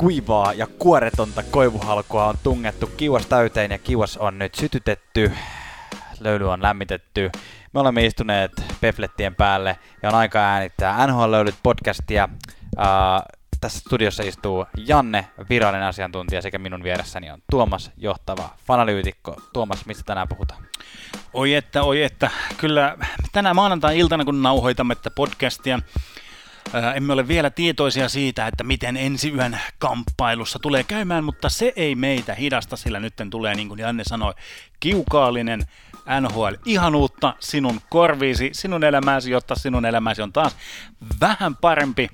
kuivaa ja kuoretonta koivuhalkoa on tungettu kiuas täyteen ja kiuas on nyt sytytetty. Löyly on lämmitetty. Me olemme istuneet peflettien päälle ja on aika äänittää NHL-löylyt podcastia. Uh, tässä studiossa istuu Janne, virallinen asiantuntija, sekä minun vieressäni on Tuomas, johtava fanalyytikko. Tuomas, mistä tänään puhutaan? Oi että, oi että. Kyllä tänä maanantai-iltana, kun nauhoitamme tätä podcastia, emme ole vielä tietoisia siitä, että miten ensi yön kamppailussa tulee käymään, mutta se ei meitä hidasta, sillä nyt tulee, niin kuin Janne sanoi, kiukaallinen NHL ihanuutta sinun korviisi, sinun elämäsi, jotta sinun elämäsi on taas vähän parempi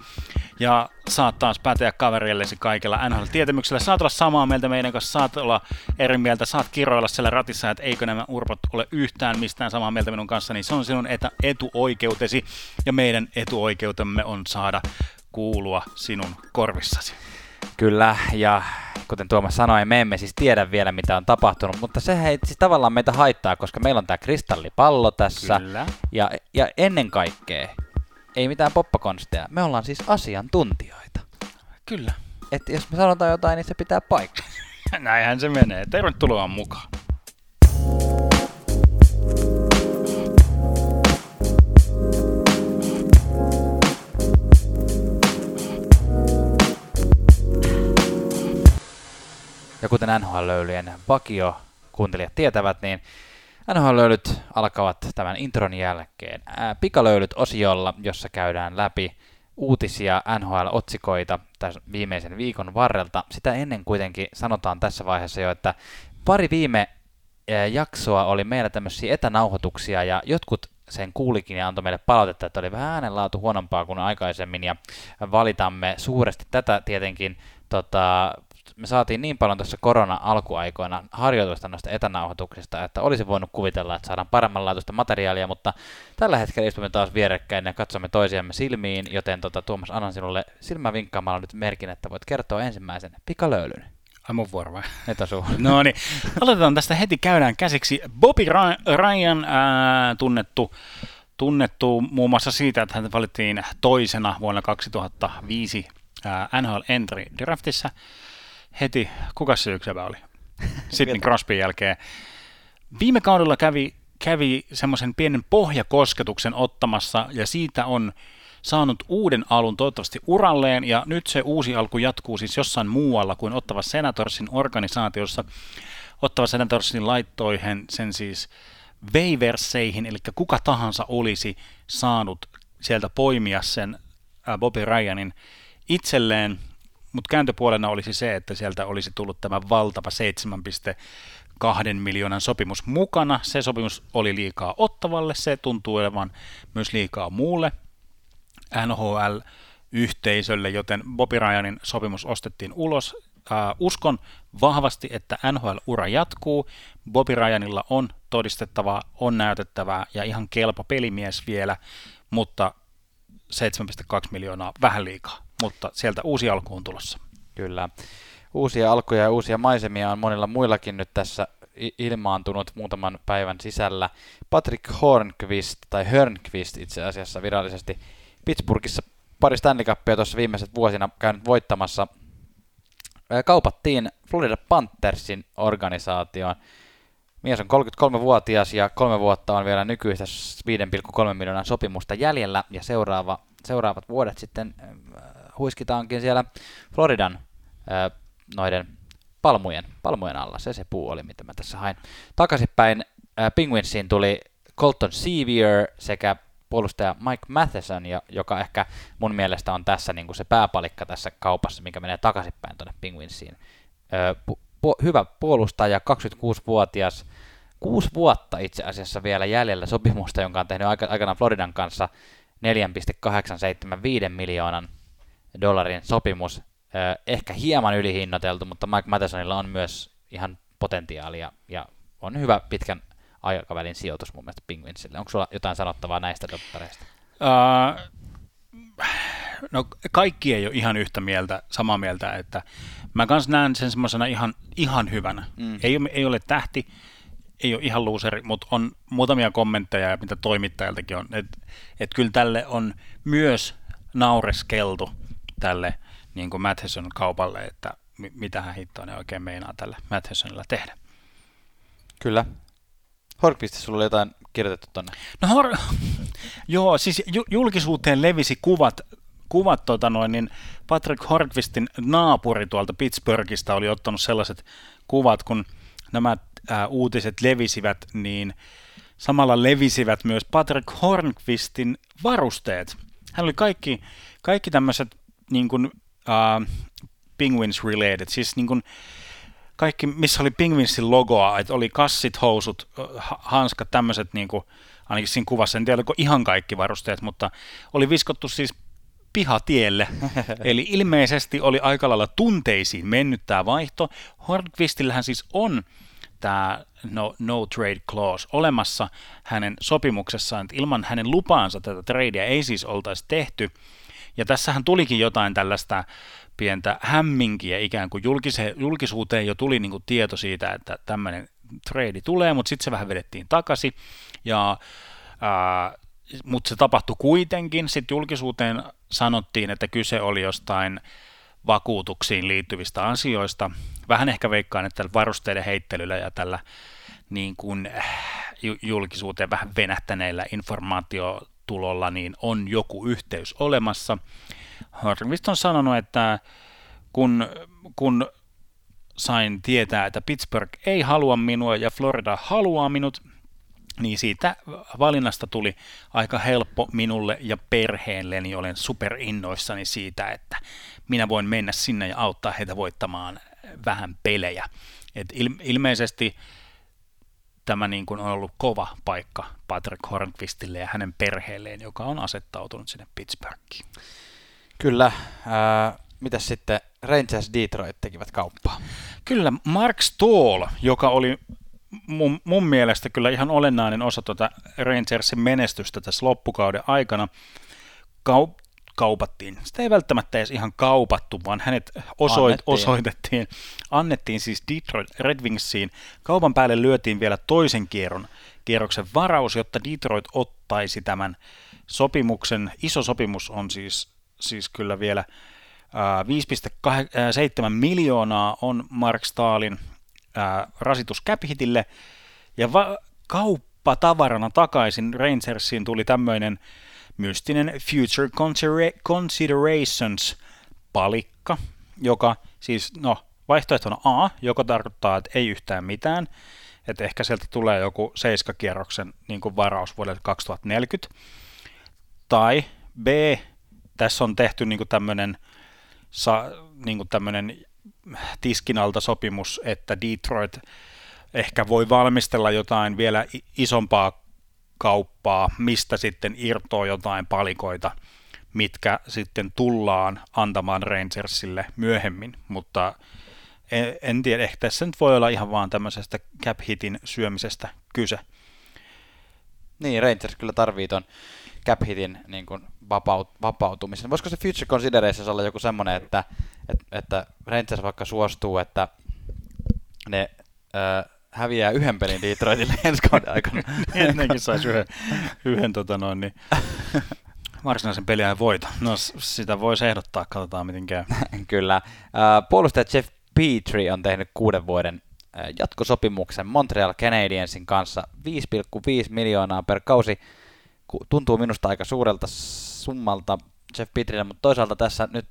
ja saat taas päteä kaverillesi kaikella NHL-tietämyksellä. Saat olla samaa mieltä meidän kanssa, saat olla eri mieltä, saat kiroilla siellä ratissa, että eikö nämä urpot ole yhtään mistään samaa mieltä minun kanssa, niin se on sinun etä, etuoikeutesi ja meidän etuoikeutemme on saada kuulua sinun korvissasi. Kyllä, ja kuten Tuomas sanoi, me emme siis tiedä vielä, mitä on tapahtunut, mutta se ei siis tavallaan meitä haittaa, koska meillä on tämä kristallipallo tässä. Kyllä. Ja, ja ennen kaikkea, ei mitään poppakonsteja, me ollaan siis asiantuntijoita. Kyllä. Että jos me sanotaan jotain, niin se pitää paikkaa. Näinhän se menee. Tervetuloa mukaan. Ja kuten NHL-löylyjen vakio kuuntelijat tietävät, niin NHL-löylyt alkavat tämän intron jälkeen pikalöylyt osiolla, jossa käydään läpi uutisia NHL-otsikoita tässä viimeisen viikon varrelta. Sitä ennen kuitenkin sanotaan tässä vaiheessa jo, että pari viime jaksoa oli meillä tämmöisiä etänauhoituksia ja jotkut sen kuulikin ja antoi meille palautetta, että oli vähän äänenlaatu huonompaa kuin aikaisemmin ja valitamme suuresti tätä tietenkin tota, me saatiin niin paljon tuossa korona-alkuaikoina harjoitusta noista etänauhoituksista, että olisi voinut kuvitella, että saadaan paremmanlaatuista materiaalia, mutta tällä hetkellä istumme taas vierekkäin ja katsomme toisiamme silmiin, joten tota, Tuomas, annan sinulle silmävinkkaamalla nyt merkin, että voit kertoa ensimmäisen pikalöylyn. Ai mun vuoro vai? Nyt on No niin, aloitetaan tästä heti, käydään käsiksi. Bobby Ryan, ää, tunnettu tunnettu muun muassa siitä, että hän valittiin toisena vuonna 2005 ää, NHL Entry Draftissa heti, kuka se yksi oli? Sidney Crosbyn jälkeen. Viime kaudella kävi, kävi semmoisen pienen pohjakosketuksen ottamassa ja siitä on saanut uuden alun toivottavasti uralleen ja nyt se uusi alku jatkuu siis jossain muualla kuin Ottava Senatorsin organisaatiossa. Ottava Senatorsin laittoihin sen siis waiverseihin, eli kuka tahansa olisi saanut sieltä poimia sen Bobby Ryanin itselleen mutta kääntöpuolena olisi se, että sieltä olisi tullut tämä valtava 7,2 miljoonan sopimus mukana. Se sopimus oli liikaa ottavalle, se tuntuu olevan myös liikaa muulle NHL-yhteisölle, joten Bobby Ryanin sopimus ostettiin ulos. Uh, uskon vahvasti, että NHL-ura jatkuu. Bobby Ryanilla on todistettavaa, on näytettävää ja ihan kelpo pelimies vielä, mutta 7,2 miljoonaa vähän liikaa mutta sieltä uusi alku on tulossa. Kyllä. Uusia alkuja ja uusia maisemia on monilla muillakin nyt tässä ilmaantunut muutaman päivän sisällä. Patrick Hornqvist, tai Hörnqvist itse asiassa virallisesti, Pittsburghissa pari Stanley Cupia tuossa viimeiset vuosina käynyt voittamassa. Kaupattiin Florida Panthersin organisaatioon. Mies on 33-vuotias ja kolme vuotta on vielä nykyistä 5,3 miljoonan sopimusta jäljellä ja seuraava, seuraavat vuodet sitten huiskitaankin siellä Floridan ää, noiden palmujen, palmujen alla. Se se puu oli, mitä mä tässä hain. Takaisinpäin Penguinsiin tuli Colton Sevier sekä puolustaja Mike Matheson, joka ehkä mun mielestä on tässä niin kuin se pääpalikka tässä kaupassa, mikä menee takaisinpäin tuonne Penguinsiin. pu- pu- hyvä puolustaja, 26-vuotias, kuusi vuotta itse asiassa vielä jäljellä sopimusta, jonka on tehnyt aikanaan Floridan kanssa 4,875 miljoonan dollarin sopimus, ehkä hieman ylihinnoiteltu, mutta Mike Mathesonilla on myös ihan potentiaalia ja on hyvä pitkän aikavälin sijoitus mun mielestä Penguinsille. Onko sulla jotain sanottavaa näistä doppareista? Uh, no kaikki ei ole ihan yhtä mieltä, samaa mieltä, että mä kans näen sen semmoisena ihan, ihan hyvänä. Mm. Ei, ole, ei ole tähti, ei ole ihan luuseri, mutta on muutamia kommentteja, mitä toimittajiltakin on, että et kyllä tälle on myös naureskeltu tälle niin kuin Matheson kaupalle, että mitä hän hittoa ne oikein meinaa tällä Mathesonilla tehdä. Kyllä. Horkvistissa sulla oli jotain kirjoitettu tonne. No hor... joo, siis julkisuuteen levisi kuvat, kuvat tota noin, niin Patrick Horkvistin naapuri tuolta Pittsburghista oli ottanut sellaiset kuvat, kun nämä ää, uutiset levisivät, niin samalla levisivät myös Patrick Hornqvistin varusteet. Hän oli kaikki, kaikki tämmöiset niin kuin, uh, Penguins related, siis niin kuin, kaikki, missä oli Penguinsin logoa, että oli kassit, housut, hanskat, tämmöiset, niin kuin, ainakin siinä kuvassa, en tiedä oliko ihan kaikki varusteet, mutta oli viskottu siis pihatielle. Eli ilmeisesti oli aika lailla tunteisiin mennyt tämä vaihto. Hornqvistillähän siis on tämä no, no trade clause olemassa hänen sopimuksessaan, että ilman hänen lupaansa tätä tradea ei siis oltaisi tehty. Ja tässähän tulikin jotain tällaista pientä hämminkiä ikään kuin julkise, julkisuuteen jo tuli niin kuin tieto siitä, että tämmöinen trade tulee, mutta sitten se vähän vedettiin takaisin. Ja mutta se tapahtui kuitenkin. Sitten julkisuuteen sanottiin, että kyse oli jostain vakuutuksiin liittyvistä asioista. Vähän ehkä veikkaan, että varusteiden heittelyllä ja tällä niin kuin äh, julkisuuteen vähän venähtäneillä informaatiotulolla niin on joku yhteys olemassa. Hornqvist on sanonut, että kun, kun sain tietää, että Pittsburgh ei halua minua ja Florida haluaa minut, niin siitä valinnasta tuli aika helppo minulle ja perheelle, niin olen super innoissani siitä, että minä voin mennä sinne ja auttaa heitä voittamaan vähän pelejä. Et il- ilmeisesti tämä niin kuin on ollut kova paikka Patrick Hornqvistille ja hänen perheelleen, joka on asettautunut sinne Pittsburghiin. Kyllä. Äh, mitäs sitten Rangers Detroit tekivät kauppaa? Kyllä, Mark Stahl, joka oli mun, mun mielestä kyllä ihan olennainen osa tuota Rangersin menestystä tässä loppukauden aikana. Kau- kaupattiin. Sitä ei välttämättä edes ihan kaupattu, vaan hänet osoit, annettiin. osoitettiin, annettiin siis Detroit Red Wingsiin. Kaupan päälle lyötiin vielä toisen kierron, kierroksen varaus, jotta Detroit ottaisi tämän sopimuksen. Iso sopimus on siis, siis kyllä vielä 5,7 miljoonaa on Mark Stalin ää, rasitus Cap-hitille, ja va- kauppatavarana takaisin Rangersiin tuli tämmöinen mystinen Future Considerations palikka, joka siis, no, vaihtoehtona A, joka tarkoittaa, että ei yhtään mitään, että ehkä sieltä tulee joku seiskakierroksen niin kuin varaus vuodelle 2040, tai B, tässä on tehty niin kuin tämmöinen, sa, niin kuin tämmöinen tiskinalta sopimus, että Detroit ehkä voi valmistella jotain vielä isompaa kauppaa, mistä sitten irtoo jotain palikoita, mitkä sitten tullaan antamaan Rangersille myöhemmin, mutta en, en tiedä, ehkä tässä nyt voi olla ihan vaan tämmöisestä cap hitin syömisestä kyse. Niin, Rangers kyllä tarvii ton cap hitin niin kuin vapaut, vapautumisen. Voisiko se Future Considerations olla joku semmoinen, että, että, että Rangers vaikka suostuu, että ne häviää yhden pelin Detroitille ensi kauden aikana. Ennenkin saisi yhden, yhden tota noin, niin varsinaisen peliä voita. No sitä voisi ehdottaa, katsotaan miten käy. Kyllä. Puolustaja Jeff Petrie on tehnyt kuuden vuoden jatkosopimuksen Montreal Canadiensin kanssa 5,5 miljoonaa per kausi tuntuu minusta aika suurelta summalta Jeff Pitrille, mutta toisaalta tässä nyt,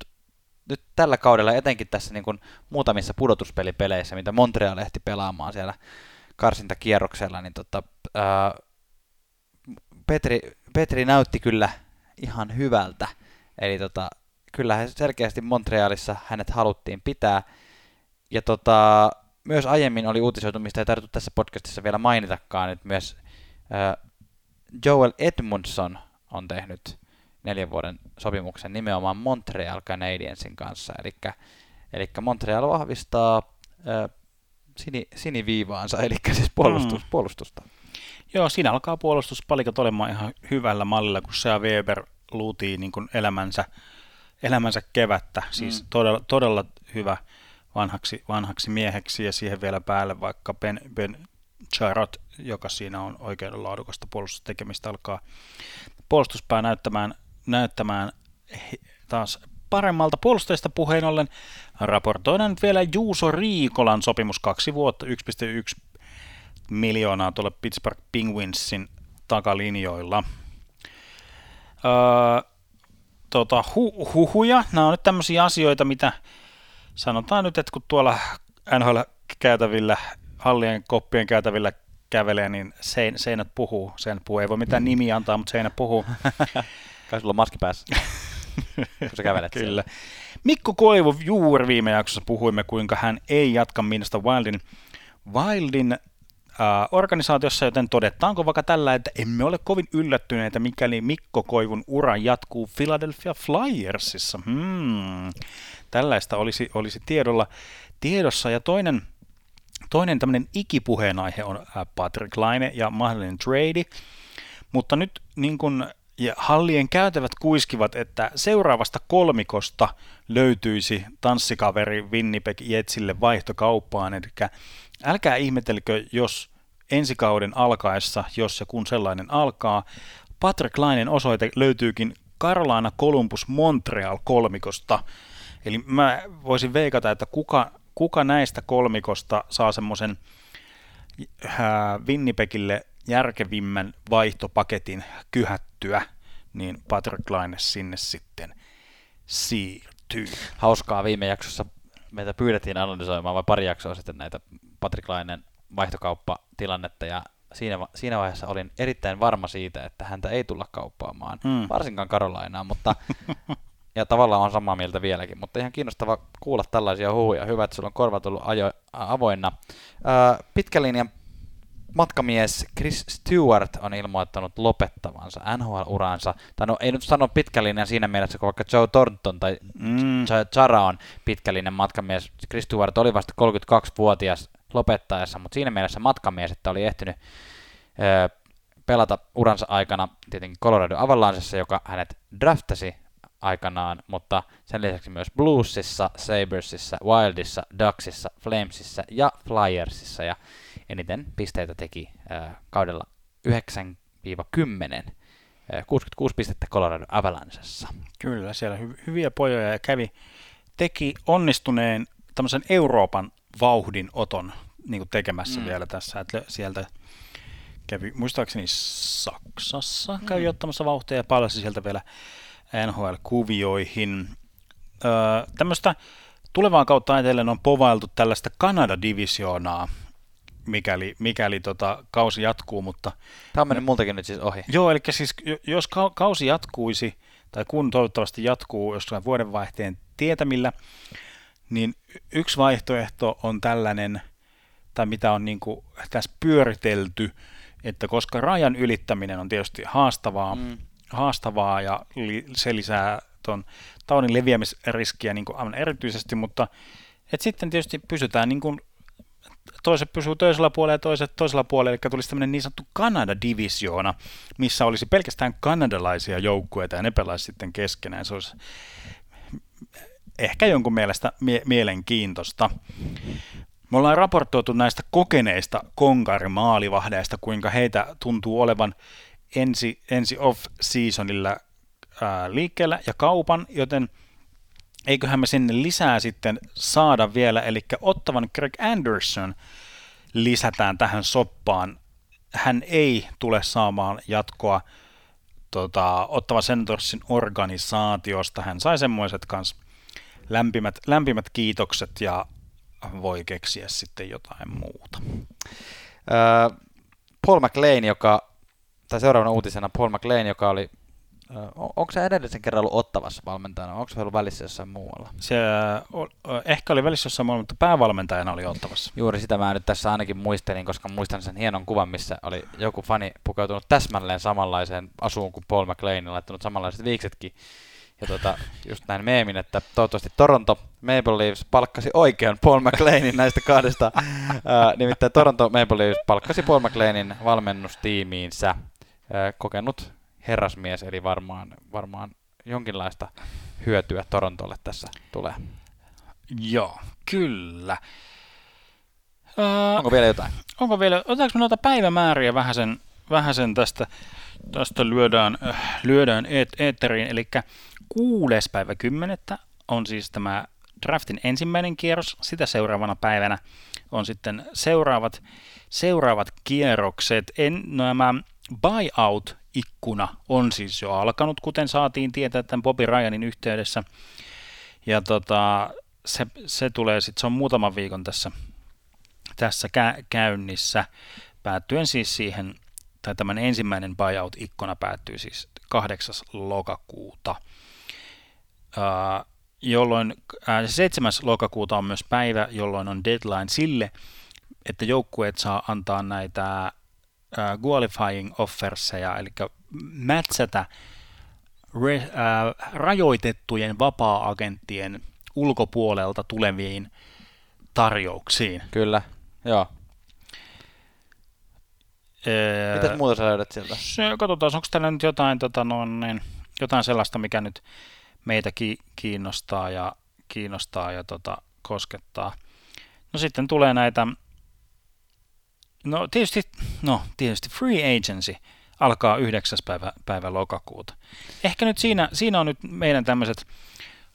nyt tällä kaudella, etenkin tässä niin kuin muutamissa pudotuspelipeleissä, mitä Montreal ehti pelaamaan siellä karsintakierroksella, niin tota, ää, Petri, Petri näytti kyllä ihan hyvältä. Eli tota, kyllä selkeästi Montrealissa hänet haluttiin pitää. Ja tota, myös aiemmin oli uutisoitu, mistä ei tarvittu tässä podcastissa vielä mainitakaan, että myös ää, Joel Edmundson on tehnyt neljän vuoden sopimuksen nimenomaan Montreal Canadiensin kanssa. Eli Montreal vahvistaa äh, sini, siniviivaansa, eli siis puolustus, mm. puolustusta. Joo, siinä alkaa puolustuspalikat olemaan ihan hyvällä mallilla, kun se Weber luutii niin kuin elämänsä, elämänsä kevättä. Siis mm. todella, todella hyvä vanhaksi, vanhaksi mieheksi ja siihen vielä päälle vaikka Ben, ben Charot, joka siinä on oikein laadukasta puolustustekemistä, alkaa puolustuspää näyttämään, näyttämään taas paremmalta puolustajista puheen ollen raportoidaan nyt vielä Juuso Riikolan sopimus kaksi vuotta 1,1 miljoonaa tuolle Pittsburgh Penguinsin takalinjoilla. Öö, tota, hu- huhuja, nämä on nyt tämmöisiä asioita, mitä sanotaan nyt, että kun tuolla NHL-käytävillä, hallien koppien käytävillä kävelee, niin sein, seinät puhuu. Seinät puhuu. Ei voi mitään nimiä antaa, mutta seinät puhuu. Kai sulla on maski päässä, kun sä kävelet Kyllä. siellä. Mikko Koivu juuri viime jaksossa puhuimme, kuinka hän ei jatka minusta Wildin, Wildin äh, organisaatiossa, joten todetaanko vaikka tällä, että emme ole kovin yllättyneitä, mikäli Mikko Koivun ura jatkuu Philadelphia Flyersissa. Hmm. Tällaista olisi, olisi tiedolla, tiedossa. Ja toinen, toinen tämmöinen ikipuheenaihe on äh, Patrick Laine ja mahdollinen trade. Mutta nyt niin kun, ja hallien käytävät kuiskivat, että seuraavasta kolmikosta löytyisi tanssikaveri Winnipeg Jetsille vaihtokauppaan. Eli älkää ihmetelkö, jos ensi kauden alkaessa, jos ja kun sellainen alkaa, Patrick Lainen osoite löytyykin Carolina Columbus Montreal kolmikosta. Eli mä voisin veikata, että kuka, kuka näistä kolmikosta saa semmoisen äh, Winnipegille järkevimmän vaihtopaketin kyhättyä, niin Patrick Laine sinne sitten siirtyy. Hauskaa viime jaksossa meitä pyydettiin analysoimaan vai pari jaksoa sitten näitä Patrick Lainen vaihtokauppatilannetta ja siinä, siinä vaiheessa olin erittäin varma siitä, että häntä ei tulla kauppaamaan, Mm. varsinkaan Karolainaa, mutta ja tavallaan on samaa mieltä vieläkin, mutta ihan kiinnostava kuulla tällaisia huhuja. Hyvä, että sulla on korvat ollut ajo, avoinna. Ää, pitkän linjan matkamies Chris Stewart on ilmoittanut lopettavansa NHL-uransa. Tai no ei nyt sano pitkän linjan siinä mielessä, kun vaikka Joe Thornton tai Mm. Ch- Chara on pitkällinen matkamies. Chris Stewart oli vasta 32-vuotias lopettaessa, mutta siinä mielessä matkamies, että oli ehtinyt ö, pelata uransa aikana tietenkin Colorado Avalancessa, joka hänet draftasi aikanaan, mutta sen lisäksi myös Bluesissa, Sabersissa, Wildissa, Ducksissa, Flamesissa ja Flyersissa, ja eniten pisteitä teki kaudella 9-10, ö, 66 pistettä Colorado Avalancessa. Kyllä, siellä hy- hyviä pojoja ja kävi, teki onnistuneen tämmöisen Euroopan vauhdin oton niin kuin tekemässä Mm. mm. vielä tässä, että sieltä kävi muistaakseni Saksassa, kävi Mm. ottamassa vauhtia ja palasi sieltä vielä NHL-kuvioihin. Öö, tämmöistä tulevaa kautta ajatellen on povailtu tällaista Kanada-divisioonaa, mikäli, mikäli tota, kausi jatkuu, mutta Tämä on mennyt multakin nyt siis ohi. Joo, eli siis jo- jos kau- kausi jatkuisi, tai kun toivottavasti jatkuu jossain vuodenvaihteen tietämillä, niin yksi vaihtoehto on tällainen, tai mitä on niin kuin tässä pyöritelty, että koska rajan ylittäminen on tietysti haastavaa, mm. haastavaa ja li- se lisää tuon taudin leviämisriskiä niin kuin aivan erityisesti, mutta et sitten tietysti pysytään niin kuin toiset pysyy toisella puolella ja toiset toisella puolella, eli tulisi tämmöinen niin sanottu Kanada-divisioona, missä olisi pelkästään kanadalaisia joukkueita ja ne pelaisi sitten keskenään. Se olisi ehkä jonkun mielestä mie- mielenkiintoista. Me ollaan raportoitu näistä kokeneista konkarimaalivahdeista, kuinka heitä tuntuu olevan ensi, ensi off-seasonilla ää, liikkeellä ja kaupan, joten eiköhän me sinne lisää sitten saada vielä, eli ottavan Greg Anderson lisätään tähän soppaan. Hän ei tule saamaan jatkoa tota, ottava Sentorsin organisaatiosta. Hän sai semmoiset kans lämpimät, lämpimät kiitokset ja voi keksiä sitten jotain muuta. Öö, Paul McLean, joka, tai seuraavana uutisena Paul McLean, joka oli, onko se edellisen kerran ollut ottavassa valmentajana, onko se ollut välissä jossain muualla? Se ehkä oli välissä jossain muualla, mutta päävalmentajana oli ottavassa. Juuri sitä mä nyt tässä ainakin muistelin, koska muistan sen hienon kuvan, missä oli joku fani pukeutunut täsmälleen samanlaiseen asuun kuin Paul McLean, ja laittanut samanlaiset viiksetkin. Ja tota, just näin meemin, että toivottavasti Toronto Maple Leafs palkkasi oikean Paul McLeanin näistä kahdesta. Nimittäin Toronto Maple Leafs palkkasi Paul McLeanin valmennustiimiinsä. Kokenut herrasmies, eli varmaan, varmaan jonkinlaista hyötyä Torontolle tässä tulee. Joo, kyllä. Öö, Onko vielä jotain? onko vielä, otetaanko me noita päivämääriä vähäsen, vähäsen tästä, tästä lyödään, äh, lyödään eet, eetteriin, eli kuudes päivä kymmenettä on siis tämä draftin ensimmäinen kierros. Sitä seuraavana päivänä on sitten seuraavat, seuraavat kierrokset. En, nämä buyout-ikkuna on siis jo alkanut, kuten saatiin tietää tämän Bobby Ryanin yhteydessä. Ja tota, se, se tulee sitten, se on muutaman viikon tässä, tässä kä- käynnissä, päättyen siis siihen, tai tämän ensimmäinen buyout-ikkuna päättyy siis 8. lokakuuta, uh, jolloin uh, 7. lokakuuta on myös päivä, jolloin on deadline sille, että joukkueet saa antaa näitä uh, qualifying offerseja, eli mätsätä re, uh, rajoitettujen vapaa-agenttien ulkopuolelta tuleviin tarjouksiin. Kyllä, joo. Öö, Mitäs muuta sä löydät sieltä? Se, katsotaan, onko täällä nyt jotain, tota, noin, niin, jotain sellaista, mikä nyt meitä ki- kiinnostaa ja, kiinnostaa ja tota, koskettaa. No sitten tulee näitä, no tietysti, no tietysti free agency alkaa 9. päivä, päivä lokakuuta. Ehkä nyt siinä, siinä on nyt meidän tämmöiset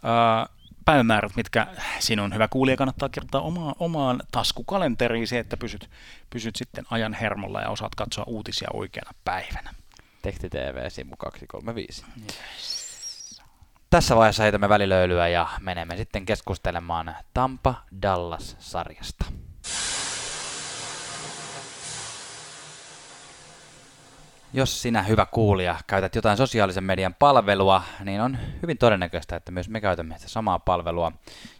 uh, päivämäärät, mitkä sinun hyvä kuulija kannattaa kertoa oma, omaan taskukalenteriisi, että pysyt, pysyt sitten ajan hermolla ja osaat katsoa uutisia oikeana päivänä. Teksti TV, sivu 235. Yes. Tässä vaiheessa heitämme välilöylyä ja menemme sitten keskustelemaan Tampa Jos sinä, hyvä kuulija, käytät jotain sosiaalisen median palvelua, niin on hyvin todennäköistä, että myös me käytämme sitä samaa palvelua.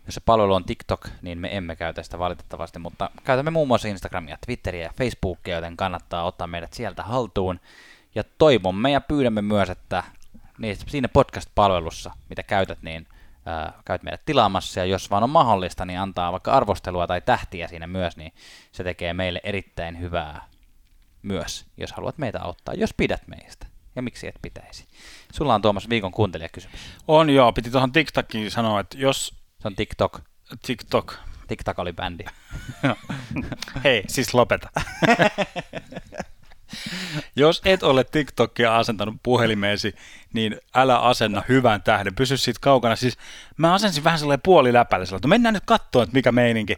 Jos se palvelu on TikTok, niin me emme käytä sitä valitettavasti, mutta käytämme muun muassa Instagramia, Twitteriä ja Facebookia, joten kannattaa ottaa meidät sieltä haltuun. Ja toivomme ja pyydämme myös, että niin, siinä podcast-palvelussa, mitä käytät, niin ää, käyt meidät tilaamassa, ja jos vaan on mahdollista, niin antaa vaikka arvostelua tai tähtiä siinä myös, niin se tekee meille erittäin hyvää myös, jos haluat meitä auttaa, jos pidät meistä. Ja miksi et pitäisi? Sulla on Tuomas viikon kuuntelijakysymys. On joo, piti tuohon TikTokiin sanoa, että jos... Se on TikTok. TikTok. TikTok oli bändi. Hei, siis lopeta. Jos et ole TikTokia asentanut puhelimeesi, niin älä asenna hyvän tähden. Pysy siitä kaukana. Siis mä asensin vähän sellainen puoliläpällä, että mennään nyt katsoa, että mikä meininki.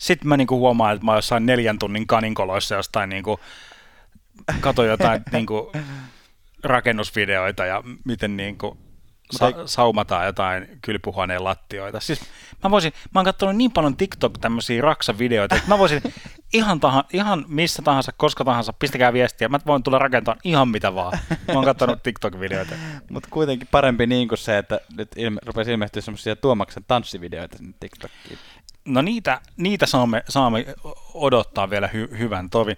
Sitten mä niinku huomaan, että mä oon jossain neljän tunnin kaninkoloissa jostain niinku, kato jotain niinku rakennusvideoita ja miten niinku sa- saumataan jotain kylpyhuoneen lattioita. Siis mä voisin, mä oon katsonut niin paljon TikTok tämmöisiä raksavideoita, että mä voisin ihan, tahan, ihan missä tahansa, koska tahansa, pistäkää viestiä, mä voin tulla rakentamaan ihan mitä vaan. Mä oon katsonut TikTok-videoita. Mutta kuitenkin parempi niin kuin se, että nyt ilme, rupesi ilmestyä semmoisia Tuomaksen tanssivideoita sinne TikTokiin. No niitä, niitä saamme, saamme odottaa vielä hy, hyvän tovin.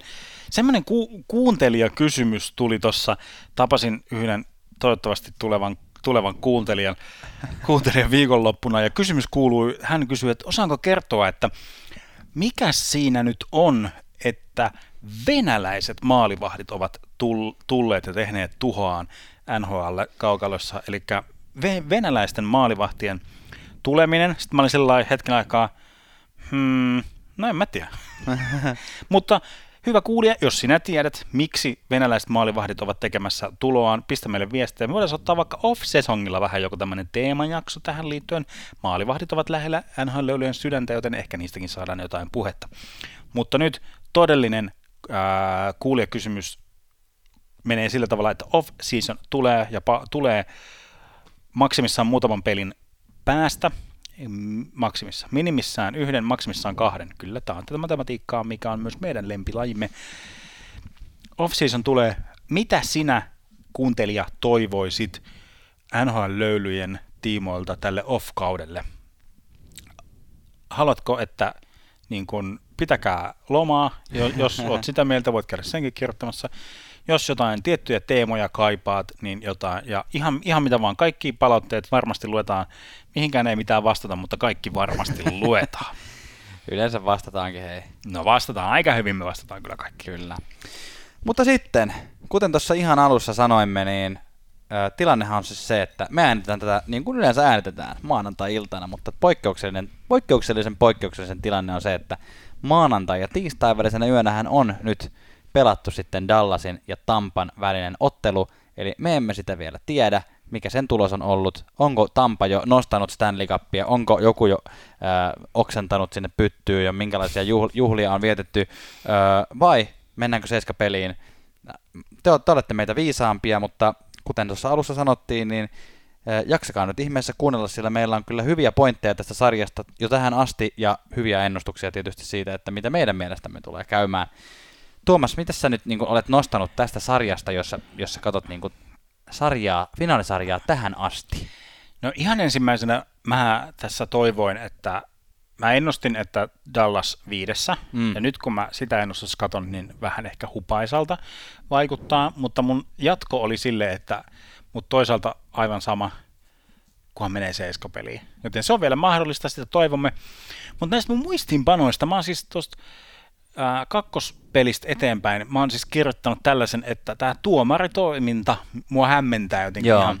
Semmoinen ku, kuuntelijakysymys tuli tuossa, tapasin yhden toivottavasti tulevan tulevan kuuntelijan, kuuntelijan viikonloppuna. Ja kysymys kuuluu, hän kysyy, että osaanko kertoa, että mikä siinä nyt on, että venäläiset maalivahdit ovat tulleet ja tehneet tuhoaan NHL-kaukalossa, eli venäläisten maalivahtien tuleminen. Sitten mä olin sellainen hetken aikaa, hmm, no en mä tiedä. Mutta Hyvä kuulija, jos sinä tiedät, miksi venäläiset maalivahdit ovat tekemässä tuloaan, pistä meille viestiä. Me voidaan ottaa vaikka off-sesongilla vähän joku tämmöinen teemajakso tähän liittyen. Maalivahdit ovat lähellä nhl sydäntä, joten ehkä niistäkin saadaan jotain puhetta. Mutta nyt todellinen ää, kuulijakysymys menee sillä tavalla, että off-season tulee ja pa- tulee maksimissaan muutaman pelin päästä, maksimissa. Minimissään yhden, maksimissaan kahden. Kyllä, tämä on tätä matematiikkaa, mikä on myös meidän lempilajimme. Off-season tulee. Mitä sinä, kuuntelija, toivoisit NHL-löylyjen tiimoilta tälle off-kaudelle? Haluatko, että niin kun, pitäkää lomaa, jos olet sitä mieltä, voit käydä senkin kirjoittamassa jos jotain tiettyjä teemoja kaipaat, niin jotain, ja ihan, ihan mitä vaan, kaikki palautteet varmasti luetaan, mihinkään ei mitään vastata, mutta kaikki varmasti luetaan. Yleensä vastataankin, hei. No vastataan, aika hyvin me vastataan kyllä kaikki. Kyllä. Mutta sitten, kuten tuossa ihan alussa sanoimme, niin tilannehan on siis se, että me äänitetään tätä niin kuin yleensä äänitetään maanantai-iltana, mutta poikkeuksellinen, poikkeuksellisen poikkeuksellisen tilanne on se, että maanantai- ja tiistai välisenä yönähän on nyt pelattu sitten Dallasin ja Tampan välinen ottelu, eli me emme sitä vielä tiedä, mikä sen tulos on ollut, onko Tampa jo nostanut Stanley Cupia, onko joku jo ää, oksentanut sinne pyttyyn ja minkälaisia juhlia on vietetty, ää, vai mennäänkö seiskapeliin. Te, te olette meitä viisaampia, mutta kuten tuossa alussa sanottiin, niin jaksakaa nyt ihmeessä kuunnella, sillä meillä on kyllä hyviä pointteja tästä sarjasta jo tähän asti ja hyviä ennustuksia tietysti siitä, että mitä meidän mielestämme tulee käymään. Tuomas, mitä sä nyt niin kuin, olet nostanut tästä sarjasta, jossa, jossa katsot niin kuin, sarjaa, finaalisarjaa tähän asti? No ihan ensimmäisenä mä tässä toivoin, että mä ennustin, että Dallas viidessä, mm. ja nyt kun mä sitä ennustusta katon, niin vähän ehkä hupaisalta vaikuttaa, mutta mun jatko oli sille, että mutta toisaalta aivan sama, kunhan menee seiskopeliin. Joten se on vielä mahdollista, sitä toivomme. Mutta näistä mun muistiinpanoista, mä oon siis tuosta kakkospelistä eteenpäin, mä oon siis kirjoittanut tällaisen, että tämä tuomaritoiminta mua hämmentää jotenkin Joo. ihan,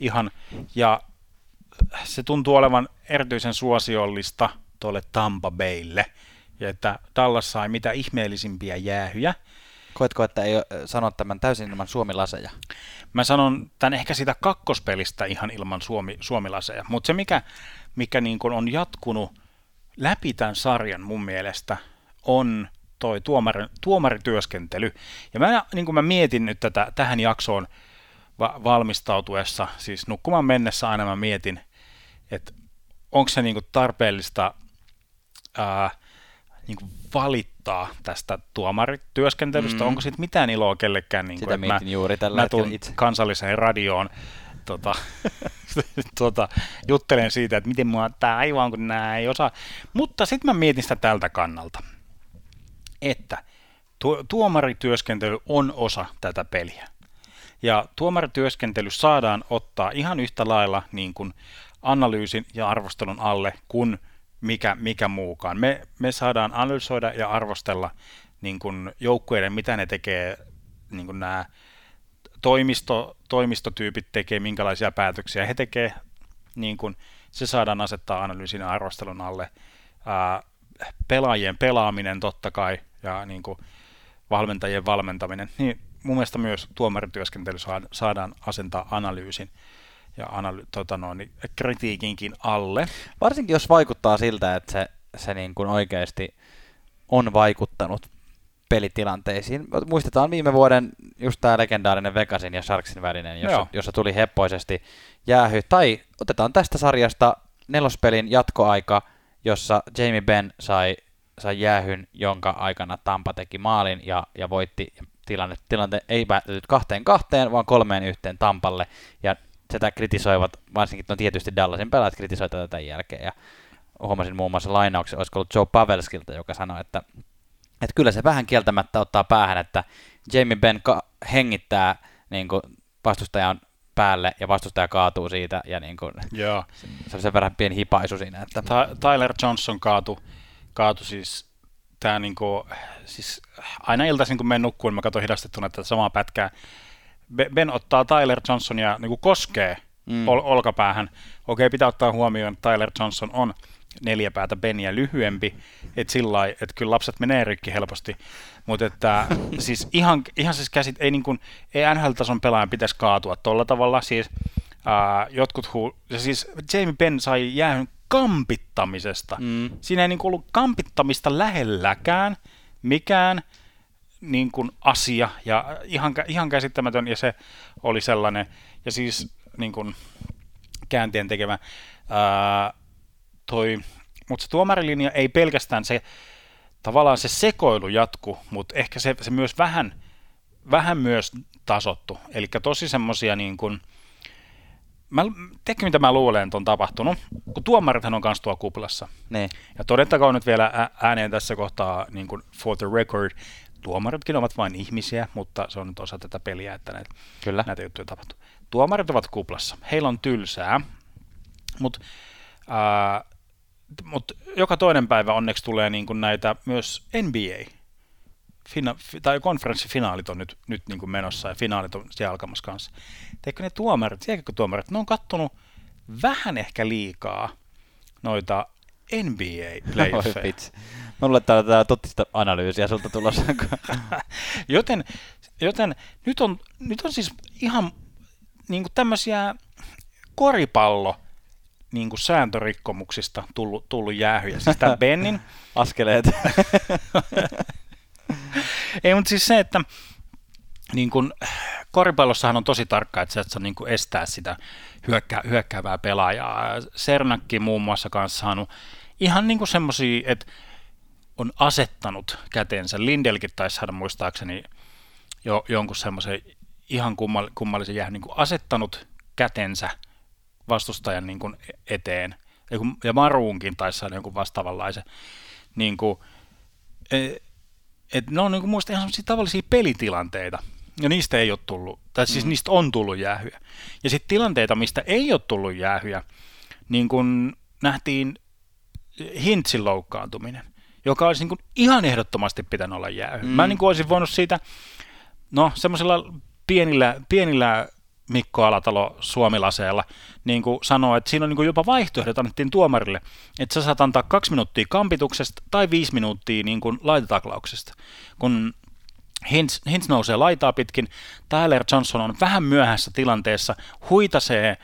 ihan, ja se tuntuu olevan erityisen suosiollista tuolle Tampa Baylle, ja että Dallas sai mitä ihmeellisimpiä jäähyjä. Koetko, että ei sano tämän täysin ilman suomilaseja? Mä sanon tämän ehkä sitä kakkospelistä ihan ilman suomi, suomilaseja, mutta se mikä, mikä niin on jatkunut läpi tämän sarjan mun mielestä on toi tuomari, tuomarityöskentely. Ja mä, niin kuin mä mietin nyt tätä tähän jaksoon va- valmistautuessa, siis nukkumaan mennessä aina mä mietin, että onko se niin kuin tarpeellista ää, niin kuin valittaa tästä tuomarityöskentelystä, mm. onko siitä mitään iloa kellekään, niin kuin, Sitä että mä, juuri tällä mä tuun itse. kansalliseen radioon tota, tota, juttelen siitä, että miten mua tämä aivan kun nämä ei osaa. Mutta sitten mä mietin sitä tältä kannalta, että tu- tuomarityöskentely on osa tätä peliä. Ja tuomarityöskentely saadaan ottaa ihan yhtä lailla niin kuin analyysin ja arvostelun alle kuin mikä, mikä muukaan. Me, me saadaan analysoida ja arvostella niin kuin joukkueiden, mitä ne tekee, niin kuin nämä toimisto, toimistotyypit tekee, minkälaisia päätöksiä he tekee, niin kuin se saadaan asettaa analyysin ja arvostelun alle. Ää, pelaajien pelaaminen totta kai ja niin kuin valmentajien valmentaminen, niin mun mielestä myös tuomarityöskentely saadaan asentaa analyysin ja analy- tota noin, kritiikinkin alle. Varsinkin jos vaikuttaa siltä, että se, se niin kuin oikeasti on vaikuttanut pelitilanteisiin. Muistetaan viime vuoden just tämä legendaarinen Vegasin ja Sharksin välinen, jossa, jossa tuli heppoisesti jäähy. Tai otetaan tästä sarjasta nelospelin jatkoaika, jossa Jamie Benn sai, sai jäähyn, jonka aikana Tampa teki maalin ja, ja voitti tilanne. Tilante ei päättynyt kahteen kahteen, vaan kolmeen yhteen Tampalle. Ja sitä kritisoivat, varsinkin no tietysti Dallasin pelaajat kritisoivat tätä jälkeen, ja huomasin muun muassa lainauksen, olisiko ollut Joe Pavelskilta, joka sanoi, että, että kyllä se vähän kieltämättä ottaa päähän, että Jamie Benn ka- hengittää niin kuin vastustajan päälle ja vastustaja kaatuu siitä ja niin kuin, Joo. se on sen verran pieni hipaisu siinä. Että... Tyler Johnson kaatu, kaatu siis tämä niin kuin, siis aina iltaisin kun menen nukkuun, mä katson hidastettuna tätä samaa pätkää, Ben ottaa Tyler Johnsonia niin kuin koskee mm. ol- olkapäähän. Okei, pitää ottaa huomioon, että Tyler Johnson on neljä päätä Beniä lyhyempi, että sillä että kyllä lapset menee rikki helposti, mutta että siis ihan, ihan siis käsit, ei, niin kuin, ei NHL-tason pelaajan pitäisi kaatua tolla tavalla, siis ää, jotkut huu, ja siis Jamie Benn sai jäähyn kampittamisesta. Mm. Siinä ei niin kuin ollut kampittamista lähelläkään mikään, niin kuin asia ja ihan, ihan käsittämätön ja se oli sellainen ja siis niin kuin kääntien tekevä ää, toi, mutta se tuomarilinja ei pelkästään se tavallaan se sekoilu jatku, mutta ehkä se, se myös vähän, vähän myös tasottu. Eli tosi semmosia niin kuin, mä, tiedätkö mitä mä luulen, että on tapahtunut? Kun tuomarithan on kanssa tuolla kuplassa. Niin. Ja todettakoon nyt vielä ääneen tässä kohtaa, niin kuin for the record, tuomaritkin ovat vain ihmisiä, mutta se on nyt osa tätä peliä, että näitä, Kyllä. näitä juttuja tapahtuu. Tuomarit ovat kuplassa. Heillä on tylsää, mutta äh, mut joka toinen päivä onneksi tulee niin kuin näitä myös NBA. Fina- tai konferenssifinaalit on nyt, nyt niin kuin menossa ja finaalit on siellä alkamassa kanssa. Teikö ne tuomarit, tiedätkö tuomarit, ne on kattonut vähän ehkä liikaa noita NBA-playoffeja. Mulle täällä totista analyysiä sulta tulossa. joten, joten nyt, on, nyt on siis ihan niin kuin tämmöisiä koripallo niin kuin sääntörikkomuksista tullut, tullut jäähyjä. Siis tämä Bennin Askeleet. Ei, mutta siis se, että niin kun, koripallossahan on tosi tarkka, että et saa niin kuin estää sitä hyökkää, hyökkäävää pelaajaa. Sernakki muun muassa kanssa saanut ihan niin semmoisia, että on asettanut kätensä. Lindelkin taisi saada muistaakseni jo, jonkun semmoisen ihan kummal, kummallisen jää, niin kuin asettanut kätensä vastustajan niin kuin eteen. Ja Maruunkin taisi saada jonkun vastaavanlaisen. Niin kuin, e, et ne on niin kuin muista ihan tavallisia pelitilanteita, ja niistä ei ole tullut, tai siis mm. niistä on tullut jäähyjä. Ja sitten tilanteita, mistä ei ole tullut jäähyjä, niin kuin nähtiin Hintsin loukkaantuminen, joka olisi niin kuin ihan ehdottomasti pitänyt olla jäähy. Mm. Mä niin kuin olisin voinut siitä, no semmoisella pienillä, pienillä Mikko Alatalo suomilaseella niin kuin sanoo, että siinä on niin kuin jopa vaihtoehdot annettiin tuomarille, että sä saat antaa kaksi minuuttia kampituksesta tai viisi minuuttia niin kuin laitataklauksesta. Kun Hintz, Hintz nousee laitaa pitkin, Tyler Johnson on vähän myöhässä tilanteessa, huitasee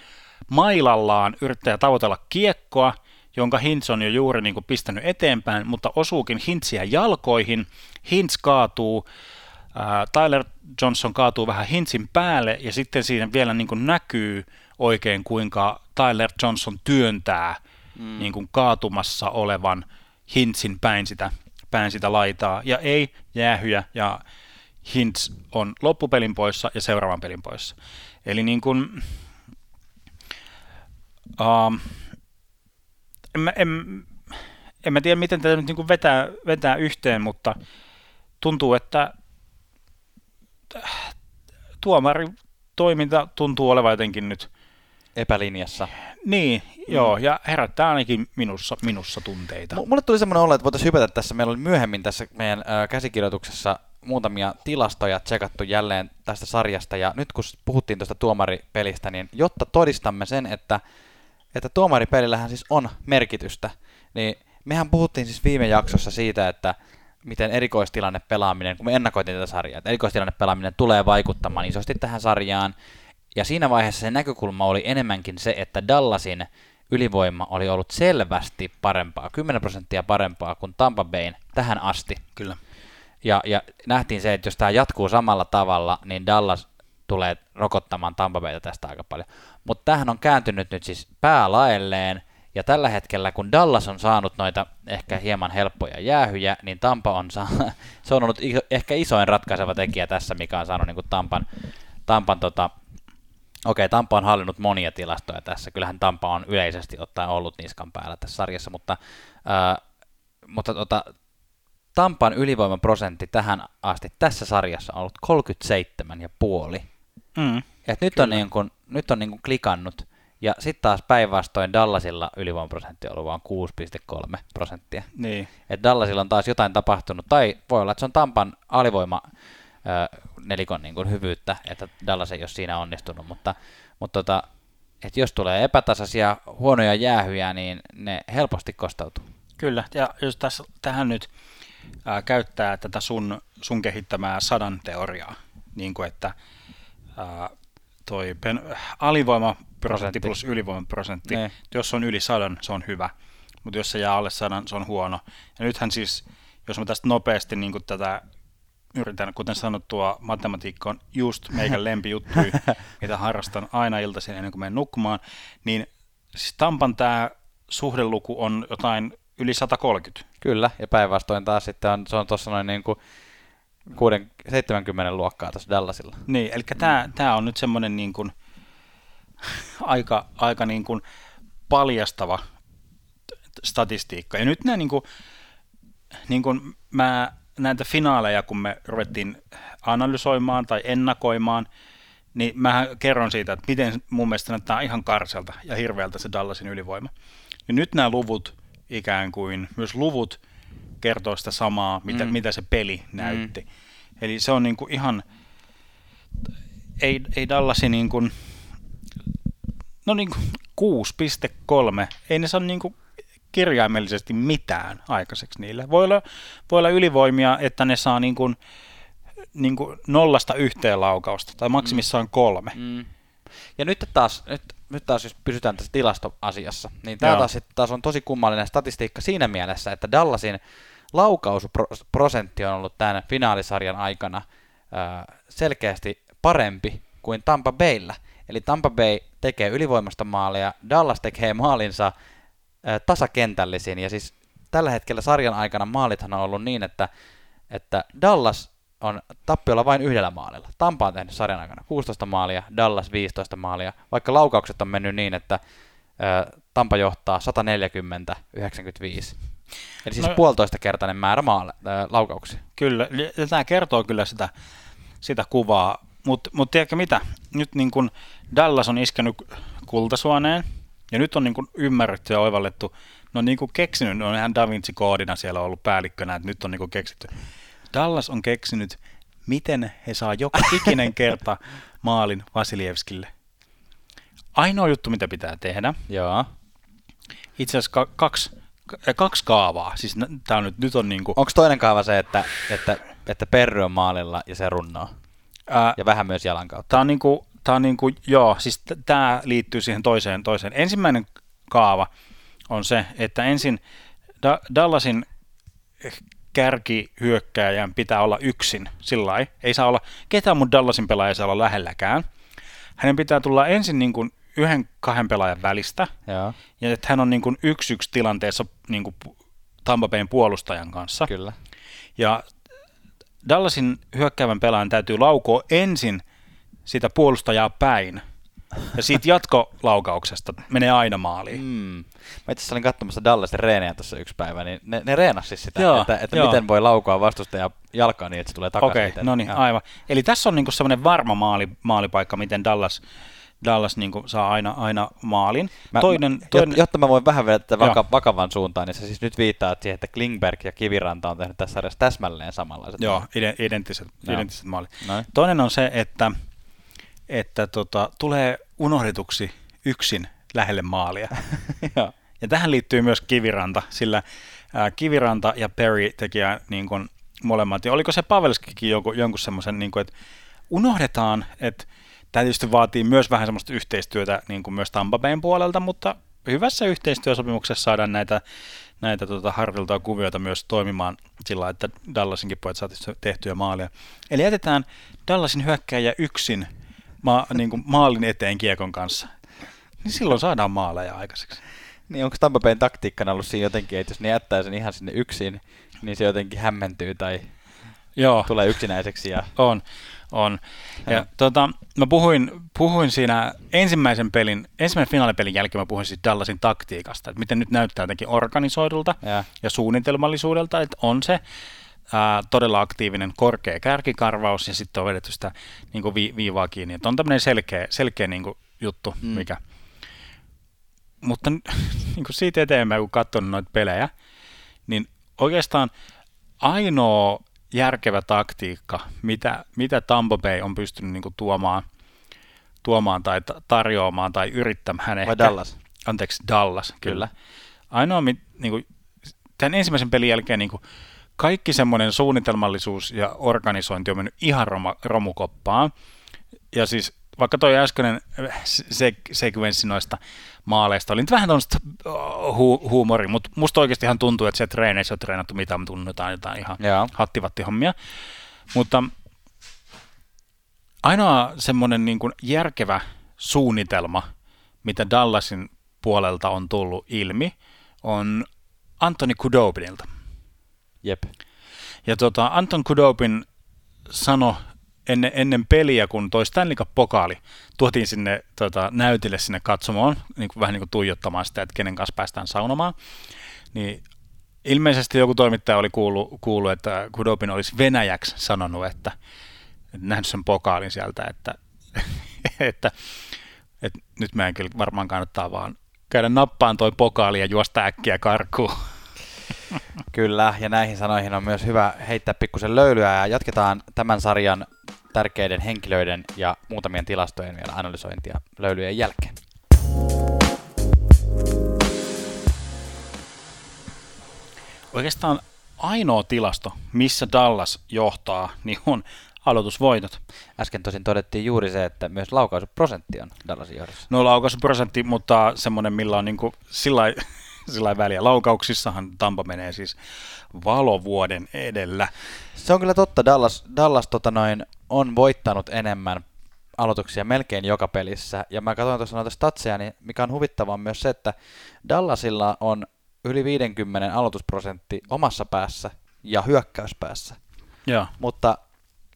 mailallaan, yrittää tavoitella kiekkoa, jonka Hintz on jo juuri niin kuin pistänyt eteenpäin, mutta osuukin Hintzia jalkoihin, Hintz kaatuu, Tyler Johnson kaatuu vähän Hintzin päälle ja sitten siinä vielä niin kuin näkyy oikein, kuinka Tyler Johnson työntää mm. niin kuin kaatumassa olevan Hintzin päin sitä, päin sitä laitaa. Ja ei jäähyjä ja Hintz on loppupelin poissa ja seuraavan pelin poissa. Eli niin kuin, uh, en, en, en mä tiedä, miten tätä nyt niin kuin vetää, vetää yhteen, mutta tuntuu, että tuomarin toiminta tuntuu olevan jotenkin nyt epälinjassa. Niin, mm. joo, ja herättää ainakin minussa, minussa tunteita. M- mulle tuli semmoinen olo, että voitaisiin hypätä tässä. Meillä oli myöhemmin tässä meidän äh, käsikirjoituksessa muutamia tilastoja tsekattu jälleen tästä sarjasta, ja nyt kun puhuttiin tuosta tuomaripelistä, niin jotta todistamme sen, että, että tuomaripelillähän siis on merkitystä, niin mehän puhuttiin siis viime jaksossa siitä, että miten erikoistilanne pelaaminen, kun me ennakoitiin tätä sarjaa, että erikoistilanne pelaaminen tulee vaikuttamaan isosti tähän sarjaan, ja siinä vaiheessa se näkökulma oli enemmänkin se, että Dallasin ylivoima oli ollut selvästi parempaa, 10 prosenttia parempaa kuin Tampa Bayn tähän asti. Kyllä. Ja, ja nähtiin se, että jos tämä jatkuu samalla tavalla, niin Dallas tulee rokottamaan Tampa Bayta tästä aika paljon. Mutta tähän on kääntynyt nyt siis päälaelleen, ja tällä hetkellä, kun Dallas on saanut noita ehkä hieman helppoja jäähyjä, niin Tampa on, saa, se on ollut iso, ehkä isoin ratkaiseva tekijä tässä, mikä on saanut niin kuin Tampan, Tampan tota, Okei, Tampa on hallinnut monia tilastoja tässä. Kyllähän Tampa on yleisesti ottaen ollut niskan päällä tässä sarjassa, mutta, ää, mutta tota, Tampan ylivoimaprosentti tähän asti tässä sarjassa on ollut 37,5. Mm, Et nyt, on niin kuin, nyt on niin kuin klikannut. Ja sitten taas päinvastoin Dallasilla ylivoimaprosentti on ollut vain 6,3 prosenttia. Niin. Et Dallasilla on taas jotain tapahtunut, tai voi olla, että se on Tampan alivoima nelikon niin kuin hyvyyttä, että Dallas ei ole siinä onnistunut, mutta, mutta tota, että jos tulee epätasaisia huonoja jäähyjä, niin ne helposti kostautuu. Kyllä, ja jos tässä, tähän nyt ää, käyttää tätä sun, sun kehittämää sadan teoriaa, niin kuin että ää, toi pen, alivoimaprosentti plus ylivoimaprosentti, ne. jos on yli sadan, se on hyvä, mutta jos se jää alle sadan, se on huono. Ja nythän siis, jos mä tästä nopeasti niin tätä yritän, kuten sanottua, matematiikka on just meikän lempijuttu, mitä harrastan aina iltaisin ennen kuin menen nukkumaan, niin siis Tampan tämä suhdeluku on jotain yli 130. Kyllä, ja päinvastoin taas sitten on, se on tuossa noin niin kuin 70 luokkaa tuossa Dallasilla. Niin, eli tämä, tämä on nyt semmoinen niin kuin aika, aika niin kuin paljastava statistiikka. Ja nyt nämä niin kuin, niin kuin mä näitä finaaleja, kun me ruvettiin analysoimaan tai ennakoimaan, niin mä kerron siitä, että miten mun mielestä näyttää ihan karselta ja hirveältä se Dallasin ylivoima. Ja nyt nämä luvut, ikään kuin myös luvut, kertoo sitä samaa, mitä, mm. mitä se peli näytti. Mm. Eli se on niin kuin ihan, ei, ei Dallasi niin kuin, no niin kuin 6,3, ei ne saa niin kuin kirjaimellisesti mitään aikaiseksi niille. Voi olla, voi olla ylivoimia, että ne saa niin kuin, niin kuin nollasta yhteen laukausta, tai maksimissaan kolme. Mm. Ja nyt taas, nyt, nyt taas jos pysytään tässä tilastoasiassa, niin tämä taas, taas on tosi kummallinen statistiikka siinä mielessä, että Dallasin laukausprosentti on ollut tämän finaalisarjan aikana selkeästi parempi kuin Tampa Bayllä. Eli Tampa Bay tekee ylivoimasta maalia, Dallas tekee maalinsa tasakentällisin, ja siis tällä hetkellä sarjan aikana maalithan on ollut niin, että, että Dallas on tappiolla vain yhdellä maalilla. Tampa on tehnyt sarjan aikana 16 maalia, Dallas 15 maalia, vaikka laukaukset on mennyt niin, että Tampa johtaa 140-95. Eli siis No- no, puolitoista kertainen määrä maale, ää, laukauksia. Kyllä, tämä kertoo kyllä sitä, sitä kuvaa, mutta mut tiedätkö mitä, nyt niin kun Dallas on iskenyt kultasuoneen, ja nyt on niin kun ymmärretty ja oivallettu, ne on niin kun keksinyt, ne on ihan Da Vinci koodina siellä ollut päällikkönä, että nyt on niin kun keksitty. Dallas on keksinyt, miten he saa joka ikinen kerta maalin Vasilievskille. Ainoa juttu, mitä pitää tehdä, Joo. itse asiassa ka- kaksi, ka- kaksi kaavaa, siis tämä on nyt, nyt on niin kuin, Onko toinen kaava se, että, että, että Perry on maalilla ja se runnoo? ää, Ja vähän myös jalan kautta. Tämä on niinku, tää on niinku, joo, siis tämä liittyy siihen toiseen, toiseen. Ensimmäinen kaava on se, että ensin da- Dallasin kärkihyökkääjän pitää olla yksin, sillä ei saa olla, ketään mun Dallasin pelaaja saa olla lähelläkään. Hänen pitää tulla ensin niin kuin yhden kahden pelaajan välistä, Joo, ja että hän on niin kuin yksi yksi tilanteessa niin kuin Tampa Bayn puolustajan kanssa. kyllä. Ja Dallasin hyökkäävän pelaajan täytyy laukoa ensin sitä puolustajaa päin. Ja siitä jatkolaukauksesta menee aina maaliin. Mm. Mä itse asiassa olin katsomassa Dallasin reenejä tuossa yksi päivä, niin ne, ne reenasi siis sitä, Joo, että, että joo. miten voi laukoa vastustaja jalkaan niin, että se tulee takaisin. Okei, itse. no niin, aivan. Eli tässä on niinku semmoinen varma maali, maalipaikka, miten Dallas, Dallas niinku saa aina, aina maalin. Mä, toinen, mä, toinen, Jotta mä voin vähän Joo. vaka, vakavan suuntaan, niin sä siis nyt viittaat siihen, että Klingberg ja Kiviranta on tehnyt tässä sarjassa täsmälleen samanlaiset. joo, ide- identtiset, Joo. identtiset maalit. Noin. Toinen on se, että, että tota, tulee unohdetuksi yksin lähelle maalia. Ja tähän liittyy myös Kiviranta, sillä ää, Kiviranta ja Perry tekijä niin kuin molemmat. Ja oliko se Pavelskikin joku, jonkun semmoisen, niin kuin, että unohdetaan, että tämä tietysti vaatii myös vähän semmoista yhteistyötä niin kuin myös Tampa Bayn puolelta, mutta hyvässä yhteistyösopimuksessa saadaan näitä, näitä tota, harviltaa kuvioita myös toimimaan sillä että Dallasinkin pojat saataisiin tehtyä maalia. Eli jätetään Dallasin hyökkääjä yksin ma, niin kuin maalin eteen kiekon kanssa. Niin silloin saadaan maaleja aikaiseksi. Niin onko Tampa Bayn taktiikkana ollut siinä jotenkin, että jos ne jättää sen ihan sinne yksin, niin se jotenkin hämmentyy tai Joo, tulee yksinäiseksi ja on. On. Ja, Joo. tota, mä puhuin, puhuin siinä ensimmäisen pelin, ensimmäisen finaalipelin jälkeen mä puhuin siis Dallasin taktiikasta, että miten nyt näyttää jotenkin organisoidulta Ja. ja suunnitelmallisuudelta, että on se ää, todella aktiivinen korkea kärkikarvaus ja sitten on vedetty sitä niin kuin vi, viivaa kiinni. Että on tämmöinen selkeä, selkeä niin kuin juttu, mm. mikä. Mutta niin kuin siitä eteenpäin, kun katson noita pelejä, niin oikeastaan ainoa järkevä taktiikka, mitä, mitä Tampa Bay on pystynyt niin kuin tuomaan, tuomaan tai ta- tarjoamaan tai yrittämään vai ehkä. Dallas? Anteeksi, Dallas, kyllä. Kyllä. Ainoa, mit- niin kuin, tämän ensimmäisen pelin jälkeen niin kuin, kaikki semmoinen suunnitelmallisuus ja organisointi on mennyt ihan roma, romukoppaan. Ja siis vaikka toi äskeinen äh, se, sekvenssi noista maaleista oli nyt vähän tuollaista hu, huumori, mutta musta oikeasti ihan tuntuu, että se treeneissä on treenattu mitä me tunnetaan jotain ihan hattivatti-hommia. Mutta ainoa semmoinen niin kuin järkevä suunnitelma, mitä Dallasin puolelta on tullut ilmi, on Antoni Kudobinilta. Jep. Ja tota, Anton Kudobin sano ennen, ennen peliä, kun toi Stanley Cup-pokaali tuotiin sinne tota, näytille sinne katsomoon, niin kuin, vähän niin kuin tuijottamaan sitä, että kenen kanssa päästään saunomaan, niin ilmeisesti joku toimittaja oli kuullut, kuullut että Kudobin olisi venäjäksi sanonut, että, että nähnyt sen pokaalin sieltä, että, että, että nyt meidän kyllä varmaan kannattaa vaan käydä nappaan toi pokaali ja juosta äkkiä karkuun. Kyllä, ja näihin sanoihin on myös hyvä heittää pikkusen löylyä ja jatketaan tämän sarjan tärkeiden henkilöiden ja muutamien tilastojen vielä analysointia löylyjen jälkeen. Oikeastaan ainoa tilasto, missä Dallas johtaa, niin on aloitusvoitot. Äsken tosin todettiin juuri se, että myös laukaisuprosentti on Dallasin johdossa. No laukaisuprosentti, mutta semmoinen, millä on niin kuin sillä sillä väliä. Laukauksissahan Tampa menee siis valovuoden edellä. Se on kyllä totta. Dallas, Dallas tota noin, on voittanut enemmän aloituksia melkein joka pelissä. Ja mä katsoin tuossa noita statseja, niin mikä on huvittavaa on myös se, että Dallasilla on yli 50 aloitusprosentti omassa päässä ja hyökkäyspäässä. Joo. Mutta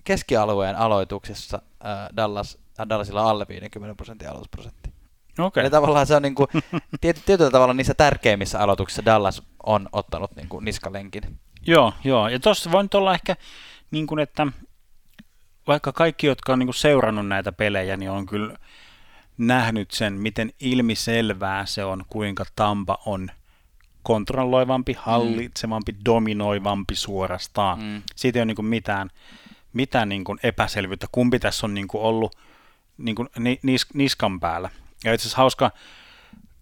keskialueen aloituksessa äh, Dallas, äh, Dallasilla on alle 50 prosentin aloitusprosentti. Okay. Eli tavallaan se on niin kuin, tiety, tietyllä tavalla niissä tärkeimmissä aloituksissa Dallas on ottanut niin kuin niskalenkin. Joo, joo. Ja tuossa voi nyt olla ehkä, niin kuin, että vaikka kaikki, jotka on niin kuin seurannut näitä pelejä, niin on kyllä nähnyt sen, miten ilmiselvää se on, kuinka Tampa on kontrolloivampi, mm. hallitsevampi, mm. dominoivampi suorastaan. Mm. Siitä ei ole niin kuin mitään, mitään niin kuin epäselvyyttä, kumpi tässä on niin kuin ollut niin kuin nis, niskan päällä. Ja itse asiassa hauska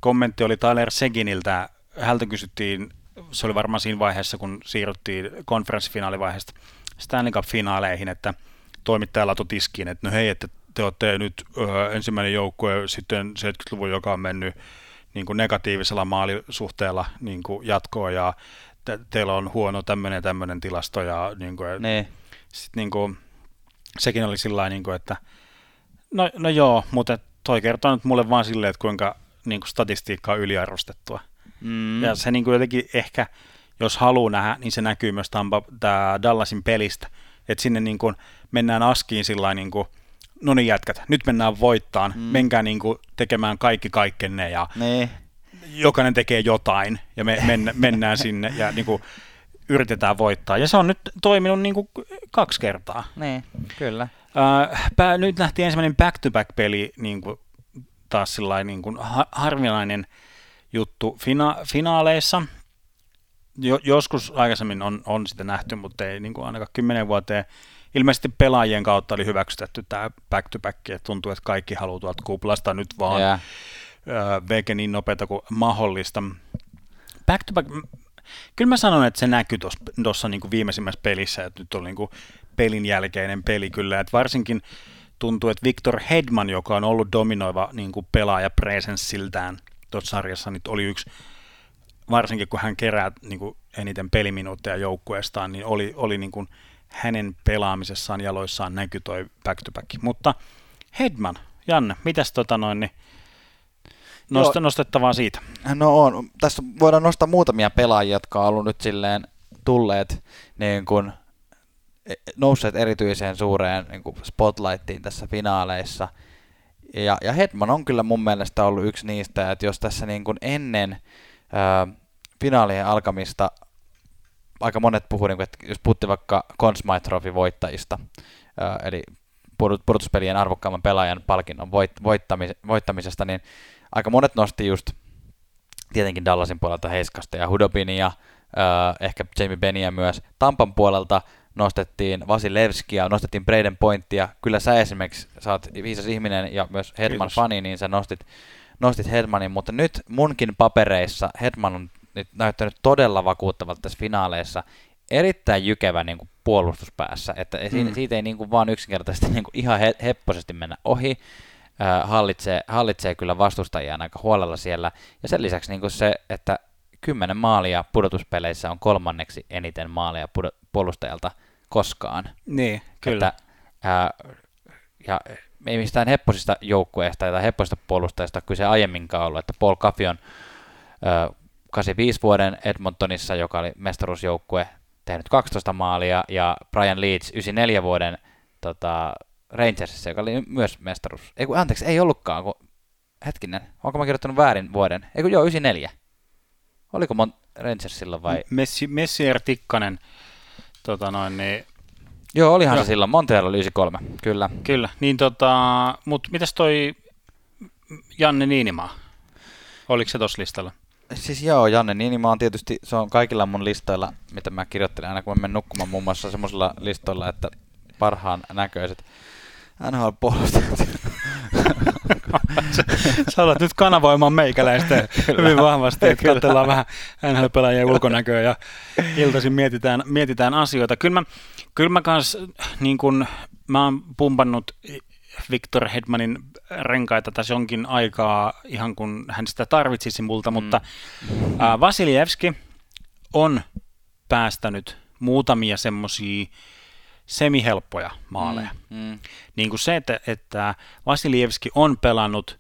kommentti oli Tyler Seginiltä. Häntä kysyttiin, se oli varmaan siinä vaiheessa, kun siirryttiin konferenssifinaalivaiheesta Stanley Cup-finaaleihin, että toimittaja latoi tiskiin, että no hei, että te olette nyt ö, ensimmäinen joukkue sitten 70-luvun, joka on mennyt niin kuin negatiivisella maalisuhteella niin kuin jatkoon ja te, teillä on huono tämmöinen ja tämmöinen tilasto ja niin kuin, ne. sit, niin kuin, sekin oli sillä niin kuin, että no, no joo, mutta toi kertoo nyt mulle vaan silleen, että kuinka niin kuin statistiikka on yliarvostettua. Mm. Ja se niin kuin jotenkin ehkä, jos haluaa nähdä, niin se näkyy myös Tampa, tää Dallasin pelistä. Että sinne niin kuin mennään askiin sillä niin kuin, no niin jätkät, nyt mennään voittaan, mm. menkää niin kuin tekemään kaikki kaikkenne ja ne. jokainen tekee jotain ja me mennä, mennään sinne ja niin kuin, yritetään voittaa. Ja se on nyt toiminut niin kuin kaksi kertaa. Niin, kyllä. Äh, pää, nyt nähtiin ensimmäinen back-to-back-peli niin kuin, taas niin kuin, ha- harvinainen juttu fina- finaaleissa. Jo, joskus aikaisemmin on, on sitä nähty, mutta ei niin kuin ainakaan kymmenen vuoteen. Ilmeisesti pelaajien kautta oli hyväksytetty tämä back-to-back, ja tuntuu, että kaikki haluaa tuolta kuplasta nyt vaan yeah. äh, veke niin nopeata kuin mahdollista. Back-to-back, kyllä mä sanon, että se näkyy tuossa niin viimeisimmässä pelissä, että nyt on niin kuin pelin jälkeinen peli kyllä, että varsinkin tuntuu, että Victor Hedman, joka on ollut dominoiva niin kuin pelaaja presenssiltään tuossa sarjassa, niin oli yksi, varsinkin kun hän kerää niin kuin eniten peliminuutteja joukkueestaan, niin oli, oli niin kuin hänen pelaamisessaan jaloissaan näky toi back-to-back. Mutta Hedman, Janne, mitäs tota noin, niin Nosta, nostettavaa siitä. No on. Tässä voidaan nostaa muutamia pelaajia, jotka on ollut nyt silleen tulleet niin kuin E, nousseet erityiseen suureen niin kuin spotlightiin tässä finaaleissa. Ja, ja Hedman on kyllä mun mielestä ollut yksi niistä, että jos tässä niin kuin ennen ää, finaalien alkamista aika monet puhuu, niin kuin, että jos puhuttiin vaikka Conn Smythe voittajista, eli pudotuspelien arvokkaamman pelaajan palkinnon voit, voittamis, voittamisesta, niin aika monet nosti just tietenkin Dallasin puolelta Heiskasta ja Hudobinia, ää, ehkä Jamie Benia myös. Tampan puolelta nostettiin Vasilevskia, nostettiin Braden Pointtia. Kyllä sä esimerkiksi, sä oot viisas ihminen ja myös Hedman fani, niin sä nostit, nostit Hedmanin, mutta nyt munkin papereissa Hedman on nyt näyttänyt todella vakuuttavalta tässä finaaleissa. Erittäin jykevä niin kuin puolustuspäässä, että mm. siitä ei niin kuin vaan yksinkertaisesti niin kuin ihan he, hepposesti mennä ohi. Äh, hallitsee, hallitsee kyllä vastustajia aika huolella siellä. Ja sen lisäksi niin kuin se, että kymmenen maalia pudotuspeleissä on kolmanneksi eniten maalia pudot- puolustajalta koskaan. Niin, kyllä. Että, ää, ja ei mistään hepposista joukkueesta tai hepposista puolustajista kyse aiemminkaan ollut, että Paul Caffey on ää, 85 vuoden Edmontonissa, joka oli mestaruusjoukkue, tehnyt 12 maalia, ja Brian Leeds 94 vuoden tota, Rangersissa, joka oli myös mestaruus. Ei kun, anteeksi, ei ollutkaan, kun, hetkinen, onko mä kirjoittanut väärin vuoden? Ei kun joo, 94. Oliko Mon- Rangersilla vai? Messi, Messier Tikkanen Tota noin, niin... Joo, olihan Joo. se silloin. Montreal oli 93, kyllä. Kyllä, niin tota, mutta mitäs toi Janne Niinimaa? Oliko se tuossa listalla? Siis joo, Janne Niinimaa on tietysti, se on kaikilla mun listoilla, mitä mä kirjoittelen aina kun mä menen nukkumaan muun muassa semmoisilla listoilla, että parhaan näköiset NHL-puolustajat. Sä alat nyt kanavoimaan meikäläistä hyvin vahvasti, että katsellaan vähän NHL-pelaajien ulkonäköä ja iltaisin mietitään, mietitään asioita. Kyllä mä, Kyllä mä kans, niin kun, mä oon pumpannut Victor Hedmanin renkaita tässä jonkin aikaa, ihan kun hän sitä tarvitsisi multa, mm. mutta äh, Vasiljevski on päästänyt muutamia semmoisia semihelppoja maaleja. Mm, mm. Niin kuin se, että, että Vasiljevski on pelannut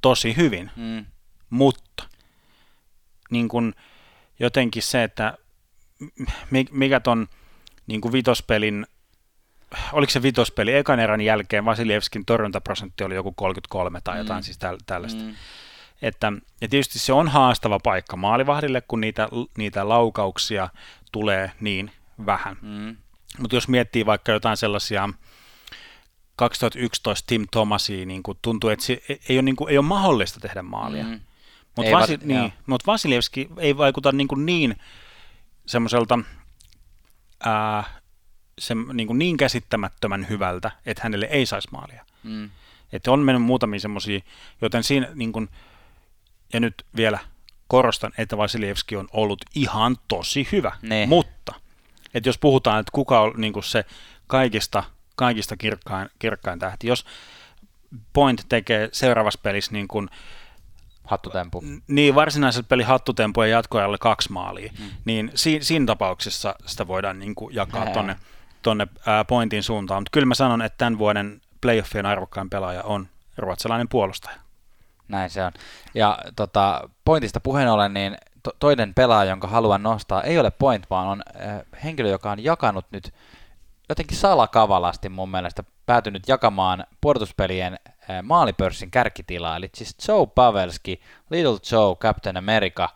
tosi hyvin, mm. mutta niin kuin jotenkin se, että mikä ton niin kuin vitospelin, oliko se vitospeli ekan erän jälkeen, Vasiljevskin torjuntaprosentti oli joku 33 tai jotain mm. siis täl, tällaista. Mm. Että, ja tietysti se on haastava paikka maalivahdille, kun niitä, niitä laukauksia tulee niin vähän. Mm. Mutta jos miettii vaikka jotain sellaisia 2011 Tim Thomasia, niin kuin tuntuu, että se ei ole, niin kuin, ei ole mahdollista tehdä maalia. Mm. Mutta Vasi, niin, mut Vasiljevski ei vaikuta niin, kuin niin semmoiselta ää, se, niin, kuin niin käsittämättömän hyvältä, että hänelle ei saisi maalia. Mm. Että on mennyt muutamia semmoisia, joten siinä, niin kuin, ja nyt vielä korostan, että Vasiljevski on ollut ihan tosi hyvä, ne. mutta että jos puhutaan, että kuka on niin kuin se kaikista, kaikista kirkkain, kirkkain tähti, jos Point tekee seuraavassa pelissä niin kuin Hattutempu. Niin, varsinaisella peli hattutempu ja jatkoajalle kaksi maalia, mm. niin si, siinä tapauksessa sitä voidaan niin kuin jakaa tuonne tonne ää, pointin suuntaan. Mutta kyllä mä sanon, että tämän vuoden playoffien arvokkain pelaaja on ruotsalainen puolustaja. Näin se on. Ja tota, pointista puheen ollen, niin to- toinen pelaaja, jonka haluan nostaa, ei ole point, vaan on äh, henkilö, joka on jakanut nyt jotenkin salakavalasti mun mielestä päätynyt jakamaan pudotuspelien äh, maalipörssin kärkitilaa, eli siis Joe Pavelski, Little Joe, Captain America,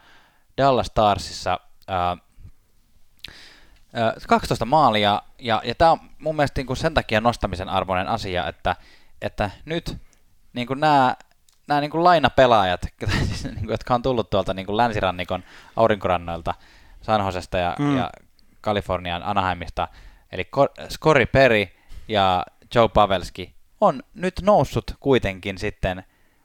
Dallas Starsissa äh, 12 maalia, ja, ja tämä on mun mielestä niin kuin sen takia nostamisen arvoinen asia, että, että nyt niin kuin nämä nämä niin kuin lainapelaajat, siis, niin kuin, jotka on tullut tuolta niin kuin länsirannikon aurinkorannoilta, San Josesta ja, mm. ja Kalifornian Anaheimista, eli Scori Perry ja Joe Pavelski, on nyt noussut kuitenkin sitten,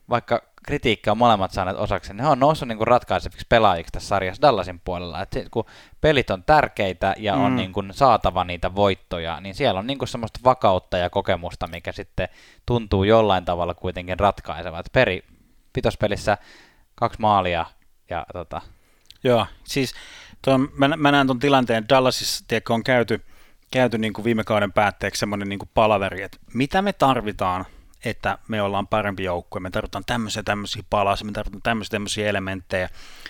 vaikka kritiikka on molemmat saaneet osaksi, niin he on noussut niin kuin ratkaiseviksi pelaajiksi tässä sarjassa Dallasin puolella. Et kun pelit on tärkeitä ja mm. on niin kuin saatava niitä voittoja, niin siellä on niin kuin semmoista vakautta ja kokemusta, mikä sitten tuntuu jollain tavalla kuitenkin ratkaiseva. Et peri pitospelissä kaksi maalia ja tota... Joo, siis tuon, mä, mä näen tuon tilanteen, Dallasissa tiedätkö, on käyty, käyty niin kuin viime kauden päätteeksi semmoinen niin palaveri, että mitä me tarvitaan että me ollaan parempi joukkue, me tarvitaan tämmöisiä tämmöisiä palasia, me tarvitaan tämmöisiä tämmöisiä elementtejä.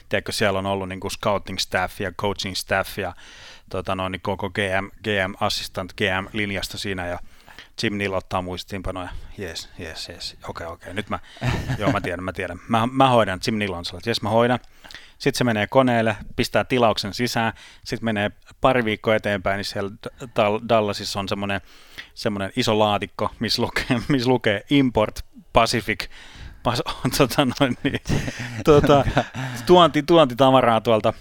Tiedätkö, siellä on ollut niin kuin scouting staff ja coaching staff ja tota noin, niin koko GM, GM assistant GM linjasta siinä ja Jim Neal ottaa muistiinpanoja. Jes, jes, jes. Okei, okay, okei. Okay. Nyt mä, joo mä tiedän, mä tiedän. Mä, mä hoidan. Jim Neal on sellainen, jes mä hoidan. Sitten se menee koneelle, pistää tilauksen sisään, sitten menee pari viikkoa eteenpäin, niin siellä Dallasissa on semmoinen, semmoinen iso laatikko, missä lukee, missä lukee Import Pacific, pas, tota noin, niin, tuota, tuonti, tuontitavaraa tuolta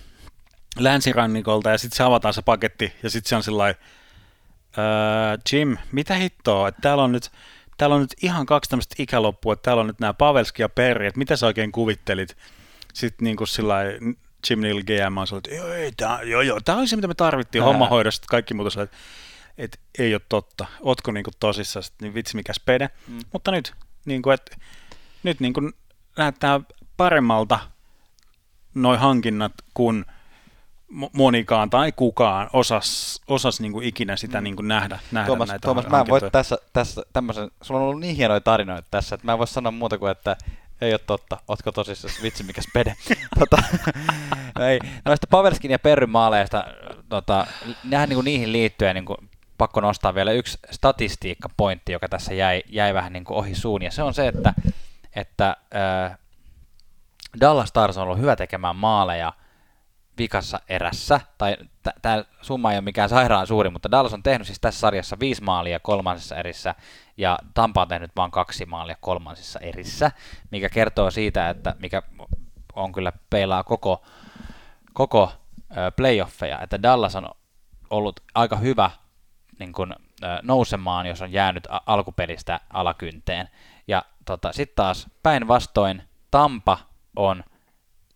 länsirannikolta, ja sitten se avataan se paketti, ja sitten se on sellainen, öö, Jim, mitä hittoa, että täällä on nyt, täällä on nyt ihan kaksi tämmöistä ikäloppua, että täällä on nyt nämä Pavelski ja Perri, että mitä sä oikein kuvittelit? Sitten niin kuin sillä Jim Neal GM on että joo, ei, tää, joo, joo, tämä on se, mitä me tarvittiin Ää. hommahoidosta, kaikki muuta että et, ei ole totta, ootko niin kuin tosissaan, niin vitsi mikä spede, mm. mutta nyt, niin kuin, et, nyt niin kuin näyttää paremmalta noin hankinnat kuin monikaan tai kukaan osas, osas niin kuin ikinä sitä mm. niin kuin nähdä, nähdä Tuomas, näitä Tuomas, mä en voi tässä, tässä tämmöisen, sulla on ollut niin hienoja tarinoita tässä, että mä en voi sanoa muuta kuin, että ei ole totta. Ootko tosissaan? Vitsi, mikä spede. tota, ei. Noista Pavelskin ja Perryn maaleista, tota, nähdään niin kuin niihin liittyen niin kuin, pakko nostaa vielä yksi statistiikkapointti, joka tässä jäi, jäi vähän niin kuin ohi suun, ja se on se, että, että äh, Dallas Stars on ollut hyvä tekemään maaleja vikassa erässä, tai tämä summa ei ole mikään sairaan suuri, mutta Dallas on tehnyt siis tässä sarjassa viisi maalia kolmansessa erissä, ja Tampa on tehnyt vain kaksi maalia kolmansissa erissä, mikä kertoo siitä, että mikä on kyllä peilaa koko, koko playoffeja, että Dallas on ollut aika hyvä niin kun, nousemaan, jos on jäänyt alkupelistä alakynteen. Ja tota, sitten taas päinvastoin Tampa on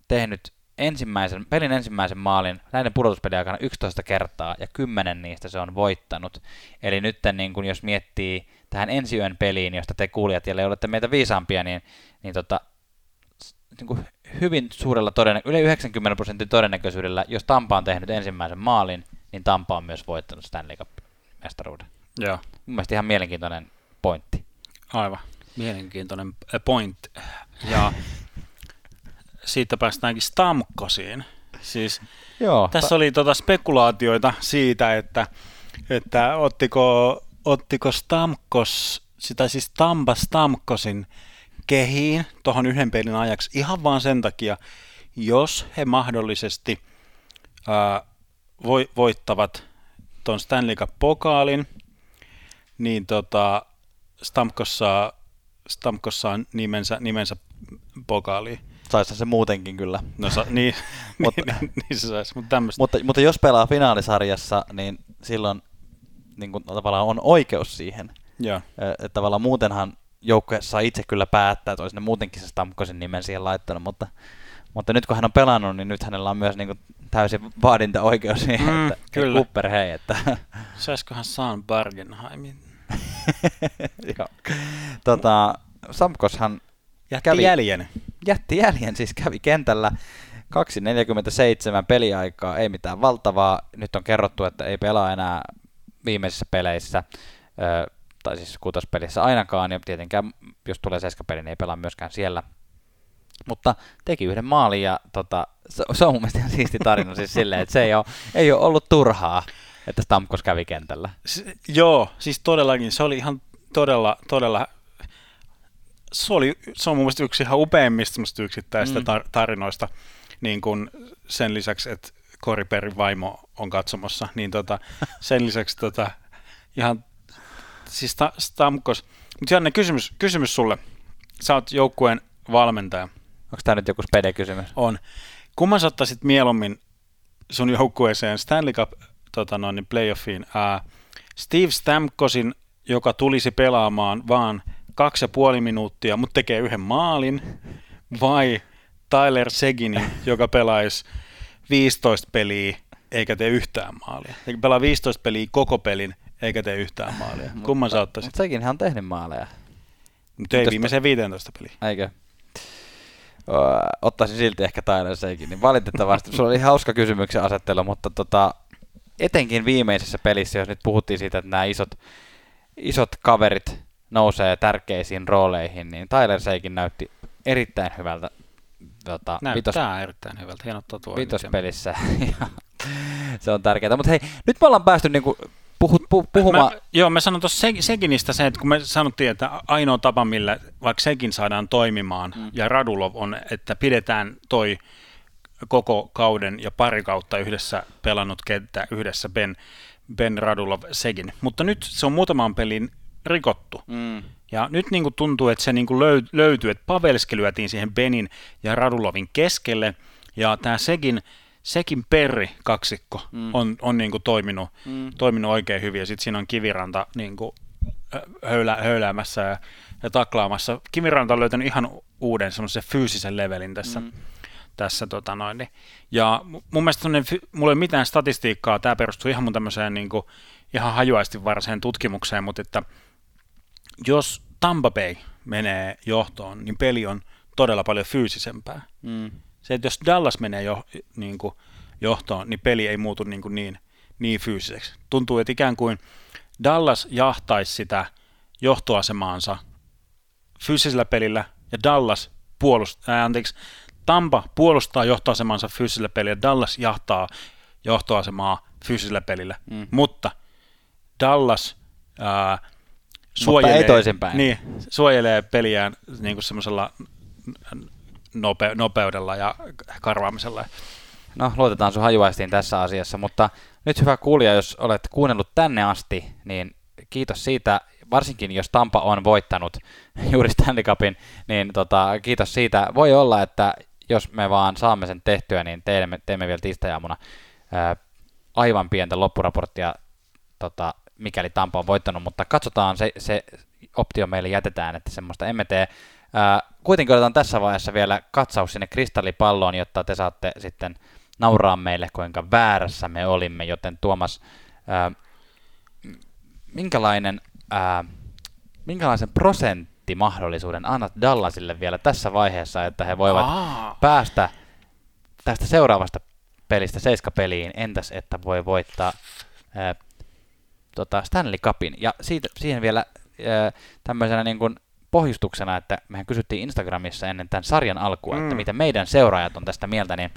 tehnyt ensimmäisen, pelin ensimmäisen maalin näiden pudotuspeliaikana 11 kertaa ja 10 niistä se on voittanut. Eli nyt niin kun jos miettii tähän ensi yön peliin, josta te kuulijat, joille olette meitä viisaampia, niin, niin tota, niin kuin hyvin suurella todennä- yli 90 prosentin todennäköisyydellä, jos Tampa on tehnyt ensimmäisen maalin, niin Tampa on myös voittanut Stanley Cup-mestaruuden. Joo. Mun mielestä ihan mielenkiintoinen pointti. Aivan. Mielenkiintoinen point. Ja siitä päästäänkin Stamkosiin. Siis Joo, tässä oli tota spekulaatioita siitä, että, että ottiko, ottiko Stamkos, sitä siis Tampa Stamkosin kehiin tuohon yhden pelin ajaksi ihan vaan sen takia, jos he mahdollisesti ää, vo, voittavat tuon Stanley Cup-pokaalin, niin tota, Stamkos saa, Stamkos saa nimensä, nimensä pokaaliin. Saisi se muutenkin kyllä. No sa, niin, Mutta- niin, niin se saisi, mutta tämmöistä. Mutta, mutta jos pelaa finaalisarjassa, niin silloin niin kuin, tavallaan on oikeus siihen. Joo. Että tavallaan muutenhan joukkue saa itse kyllä päättää, että olisi ne muutenkin se Stamkosin nimen siihen laittanut, mutta, mutta nyt kun hän on pelannut, niin nyt hänellä on myös niin kuin, täysin vaadintaoikeus siihen, Mm, että kyllä. Cooper hei, että Saisikohan Saan Bargenheimin? Joo. tota, Samkoshan Jätti Kävi. jäljen. jätti jäljen, siis kävi kentällä 2.47 peliaikaa, ei mitään valtavaa. Nyt on kerrottu, että ei pelaa enää viimeisissä peleissä, ö, tai siis kutospelissä ainakaan, ja tietenkään jos tulee seiskapeli, niin ei pelaa myöskään siellä. Mutta teki yhden maalin, ja tota, se, se on mun mielestä ihan siisti tarina siis silleen, että se ei ole, ei ole ollut turhaa, että Stamkos kävi kentällä. S- joo, siis todellakin. Se oli ihan todella, todella se, oli, se on mun mielestä yksi ihan upeimmista yksittäistä Mm. tar- tarinoista, niin kun sen lisäksi, että Koriperin vaimo on katsomassa, niin tota, sen lisäksi tota, ihan, siis ta- Stamkos. Mutta Janne, kysymys, kysymys sulle. Sä oot joukkueen valmentaja. Onko tämä nyt joku spede-kysymys? On. Kumman sä ottaisit mieluummin sun joukkueeseen Stanley Cup tota noin, niin playoffiin? Ää, Steve Stamkosin, joka tulisi pelaamaan vaan kaksi ja puoli minuuttia, mutta tekee yhden maalin, vai Tyler Seginin, joka pelaisi 15 peliä eikä tee yhtään maalia. Eikä pelaa 15 peliä koko pelin eikä tee yhtään maalia. Kumman sä ottaisit? Mutta sekin hän on tehnyt maaleja. Mutta ei viimeiseen 15 peliä. Eikö? Ottaisin silti ehkä Tyler Seikin. Niin valitettavasti sulla oli hauska kysymyksen asettelu, mutta tota, etenkin viimeisessä pelissä, jos nyt puhuttiin siitä, että nämä isot, isot kaverit nousee tärkeisiin rooleihin, niin Tyler Seikin näytti erittäin hyvältä tota, vitos, Näyttää erittäin hyvältä. Hieno tatuointi. vitospelissä. Se on tärkeää. Mutta hei, nyt me ollaan päästy niinku puhut, pu, puhumaan... Mä, joo, mä sanon tuossa Se- Seginistä se, että kun me sanottiin, että ainoa tapa, millä vaikka Segin saadaan toimimaan, mm. ja Radulov on, että pidetään toi koko kauden ja pari kautta yhdessä pelannut kenttä yhdessä Ben, ben Radulov Segin. Mutta nyt se on muutaman pelin rikottu. Mm. Ja nyt niin kuin tuntuu, että se niin kuin löy- löytyy, että Pavelski lyötiin siihen Benin ja Radulovin keskelle, ja tämä Sekin, Sekin Perri kaksikko mm. on, on niin kuin toiminut, mm. toiminut oikein hyvin, ja sitten siinä on Kiviranta niin kuin höylä, höyläämässä ja, ja taklaamassa. Kiviranta on löytänyt ihan uuden semmoisen fyysisen levelin tässä. Mm. tässä tota noin, niin. Ja mu- mun mielestä mulla ei ole mitään statistiikkaa, tämä perustuu ihan mun tämmöiseen niin kuin, ihan hajuasti varaseen tutkimukseen, mutta että jos Tampa Bay menee johtoon, niin peli on todella paljon fyysisempää. Mm. Se, että jos Dallas menee jo, niin kuin, johtoon, niin peli ei muutu niin, kuin niin, niin fyysiseksi. Tuntuu, että ikään kuin Dallas jahtaisi sitä johtoasemaansa fyysisellä pelillä, ja Dallas puolustaa, ää, anteeksi, Tampa puolustaa johtoasemansa fyysisellä pelillä, ja Dallas jahtaa johtoasemaa fyysisellä pelillä. Mm. Mutta Dallas ää, ei toisinpäin. Niin, suojelee peliään niin kuin semmoisella nope, nopeudella ja karvaamisella. No, luotetaan sun hajuaistiin tässä asiassa, mutta nyt hyvä kuulija, jos olet kuunnellut tänne asti, niin kiitos siitä, varsinkin jos Tampa on voittanut juuri Stanley Cupin, niin tota, kiitos siitä. Voi olla, että jos me vaan saamme sen tehtyä, niin teemme, teemme vielä tiistai-aamuna ää, aivan pientä loppuraporttia, tota, mikäli Tampa on voittanut, mutta katsotaan, se, se optio meille jätetään, että semmoista emme tee. Ää, kuitenkin otetaan tässä vaiheessa vielä katsaus sinne kristallipalloon, jotta te saatte sitten nauraa meille, kuinka väärässä me olimme, joten Tuomas, ää, minkälainen, ää, minkälaisen prosenttimahdollisuuden annat Dallasille vielä tässä vaiheessa, että he voivat Aa. päästä tästä seuraavasta pelistä seiskapeliin, entäs että voi voittaa ää, tota Stanley Cupin. Ja siitä, siihen vielä ää, tämmöisenä niin kuin pohjustuksena, että mehän kysyttiin Instagramissa ennen tämän sarjan alkua, mm. että mitä meidän seuraajat on tästä mieltä, niin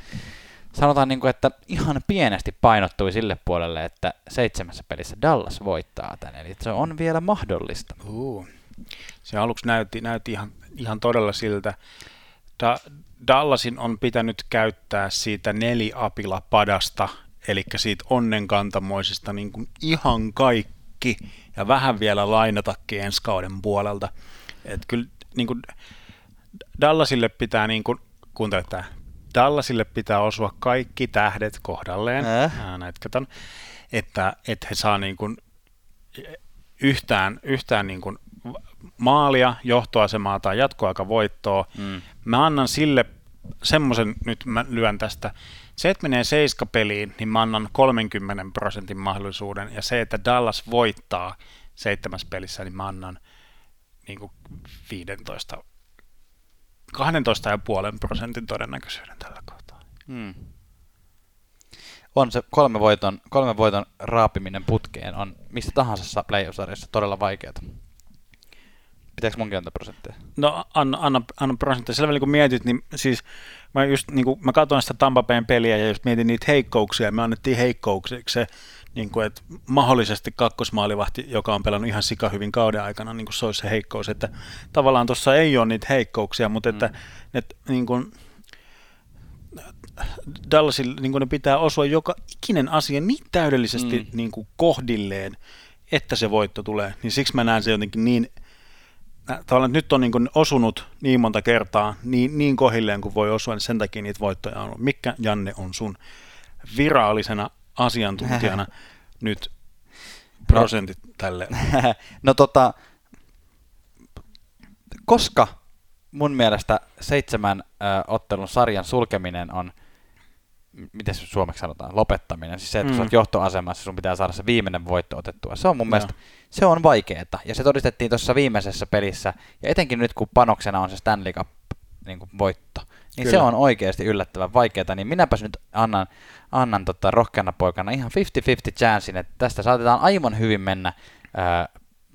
sanotaan, niin kuin, että ihan pienesti painottui sille puolelle, että seitsemässä pelissä Dallas voittaa tän, eli se on vielä mahdollista. Uh. Se aluksi näytti, näytti ihan, ihan todella siltä. Da, Dallasin on pitänyt käyttää siitä neliapila-padasta, eli siitä onnenkantamoisesta niin kuin ihan kaikki, ja vähän vielä lainatakin ensi kauden puolelta. Et kyllä niin kuin Dallasille pitää, niin kuin, kuuntele tämä, Dallasille pitää osua kaikki tähdet kohdalleen, äh. katon, että, että he saa niin kuin yhtään, yhtään niin kuin maalia, johtoasemaa tai jatkoaikavoittoa. Mm. Mä annan sille semmoisen, nyt mä lyön tästä, se, että menee seiskapeliin, niin mä annan 30 prosentin mahdollisuuden, ja se, että Dallas voittaa seitsemäs pelissä, niin mä annan niin kuin 15 12,5 prosentin todennäköisyyden tällä kohtaa. Hmm. On se kolme voiton, kolme voiton raapiminen putkeen on missä tahansa playoff-sarjassa todella vaikeaa. Pitääkö munkin antaa prosentteja? No anna, anna, anna prosentteja. Sillä kun mietit, niin siis mä just niin kuin, mä katsoin sitä Tampapeen peliä ja just mietin niitä heikkouksia, me annettiin heikkouksiksi se, niin kuin, että mahdollisesti kakkosmaalivahti, joka on pelannut ihan sika hyvin kauden aikana, niin kuin se olisi se heikkous, että tavallaan tuossa ei ole niitä heikkouksia, mutta että, mm. että niin kuin, Dallasille niin kuin ne pitää osua joka ikinen asia niin täydellisesti mm. niin kuin kohdilleen, että se voitto tulee, niin siksi mä näen se jotenkin niin, tavallaan että nyt on niin kuin osunut niin monta kertaa niin, niin kohilleen kuin voi osua, niin sen takia niitä voittoja on ollut. Mikä, Janne, on sun virallisena asiantuntijana nyt prosentit no, tälle? no tota, koska mun mielestä seitsemän ö, ottelun sarjan sulkeminen on, miten se suomeksi sanotaan, lopettaminen, siis se, että mm. sä oot johtoasemassa, sun pitää saada se viimeinen voitto otettua. Se on mun no. mielestä, se on vaikeeta, ja se todistettiin tuossa viimeisessä pelissä, ja etenkin nyt kun panoksena on se Stanley Cup niin kuin voitto, niin Kyllä. se on oikeasti yllättävän vaikeaa, niin minäpäs nyt annan, annan tota rohkeana poikana ihan 50-50 chanssin, että tästä saatetaan aivan hyvin mennä ää,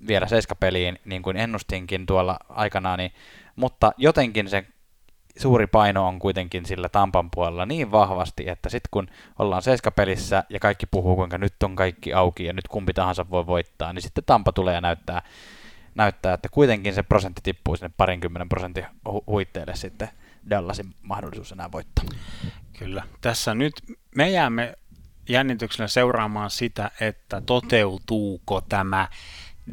vielä seiskapeliin, niin kuin ennustinkin tuolla aikanaan, niin, mutta jotenkin se suuri paino on kuitenkin sillä Tampan puolella niin vahvasti, että sitten kun ollaan seiskapelissä ja kaikki puhuu, kuinka nyt on kaikki auki ja nyt kumpi tahansa voi voittaa, niin sitten Tampa tulee ja näyttää, näyttää että kuitenkin se prosentti tippuu sinne parinkymmenen prosentin hu- huitteelle sitten Dallasin mahdollisuus enää voittaa. Kyllä. Tässä nyt me jäämme jännityksellä seuraamaan sitä, että toteutuuko tämä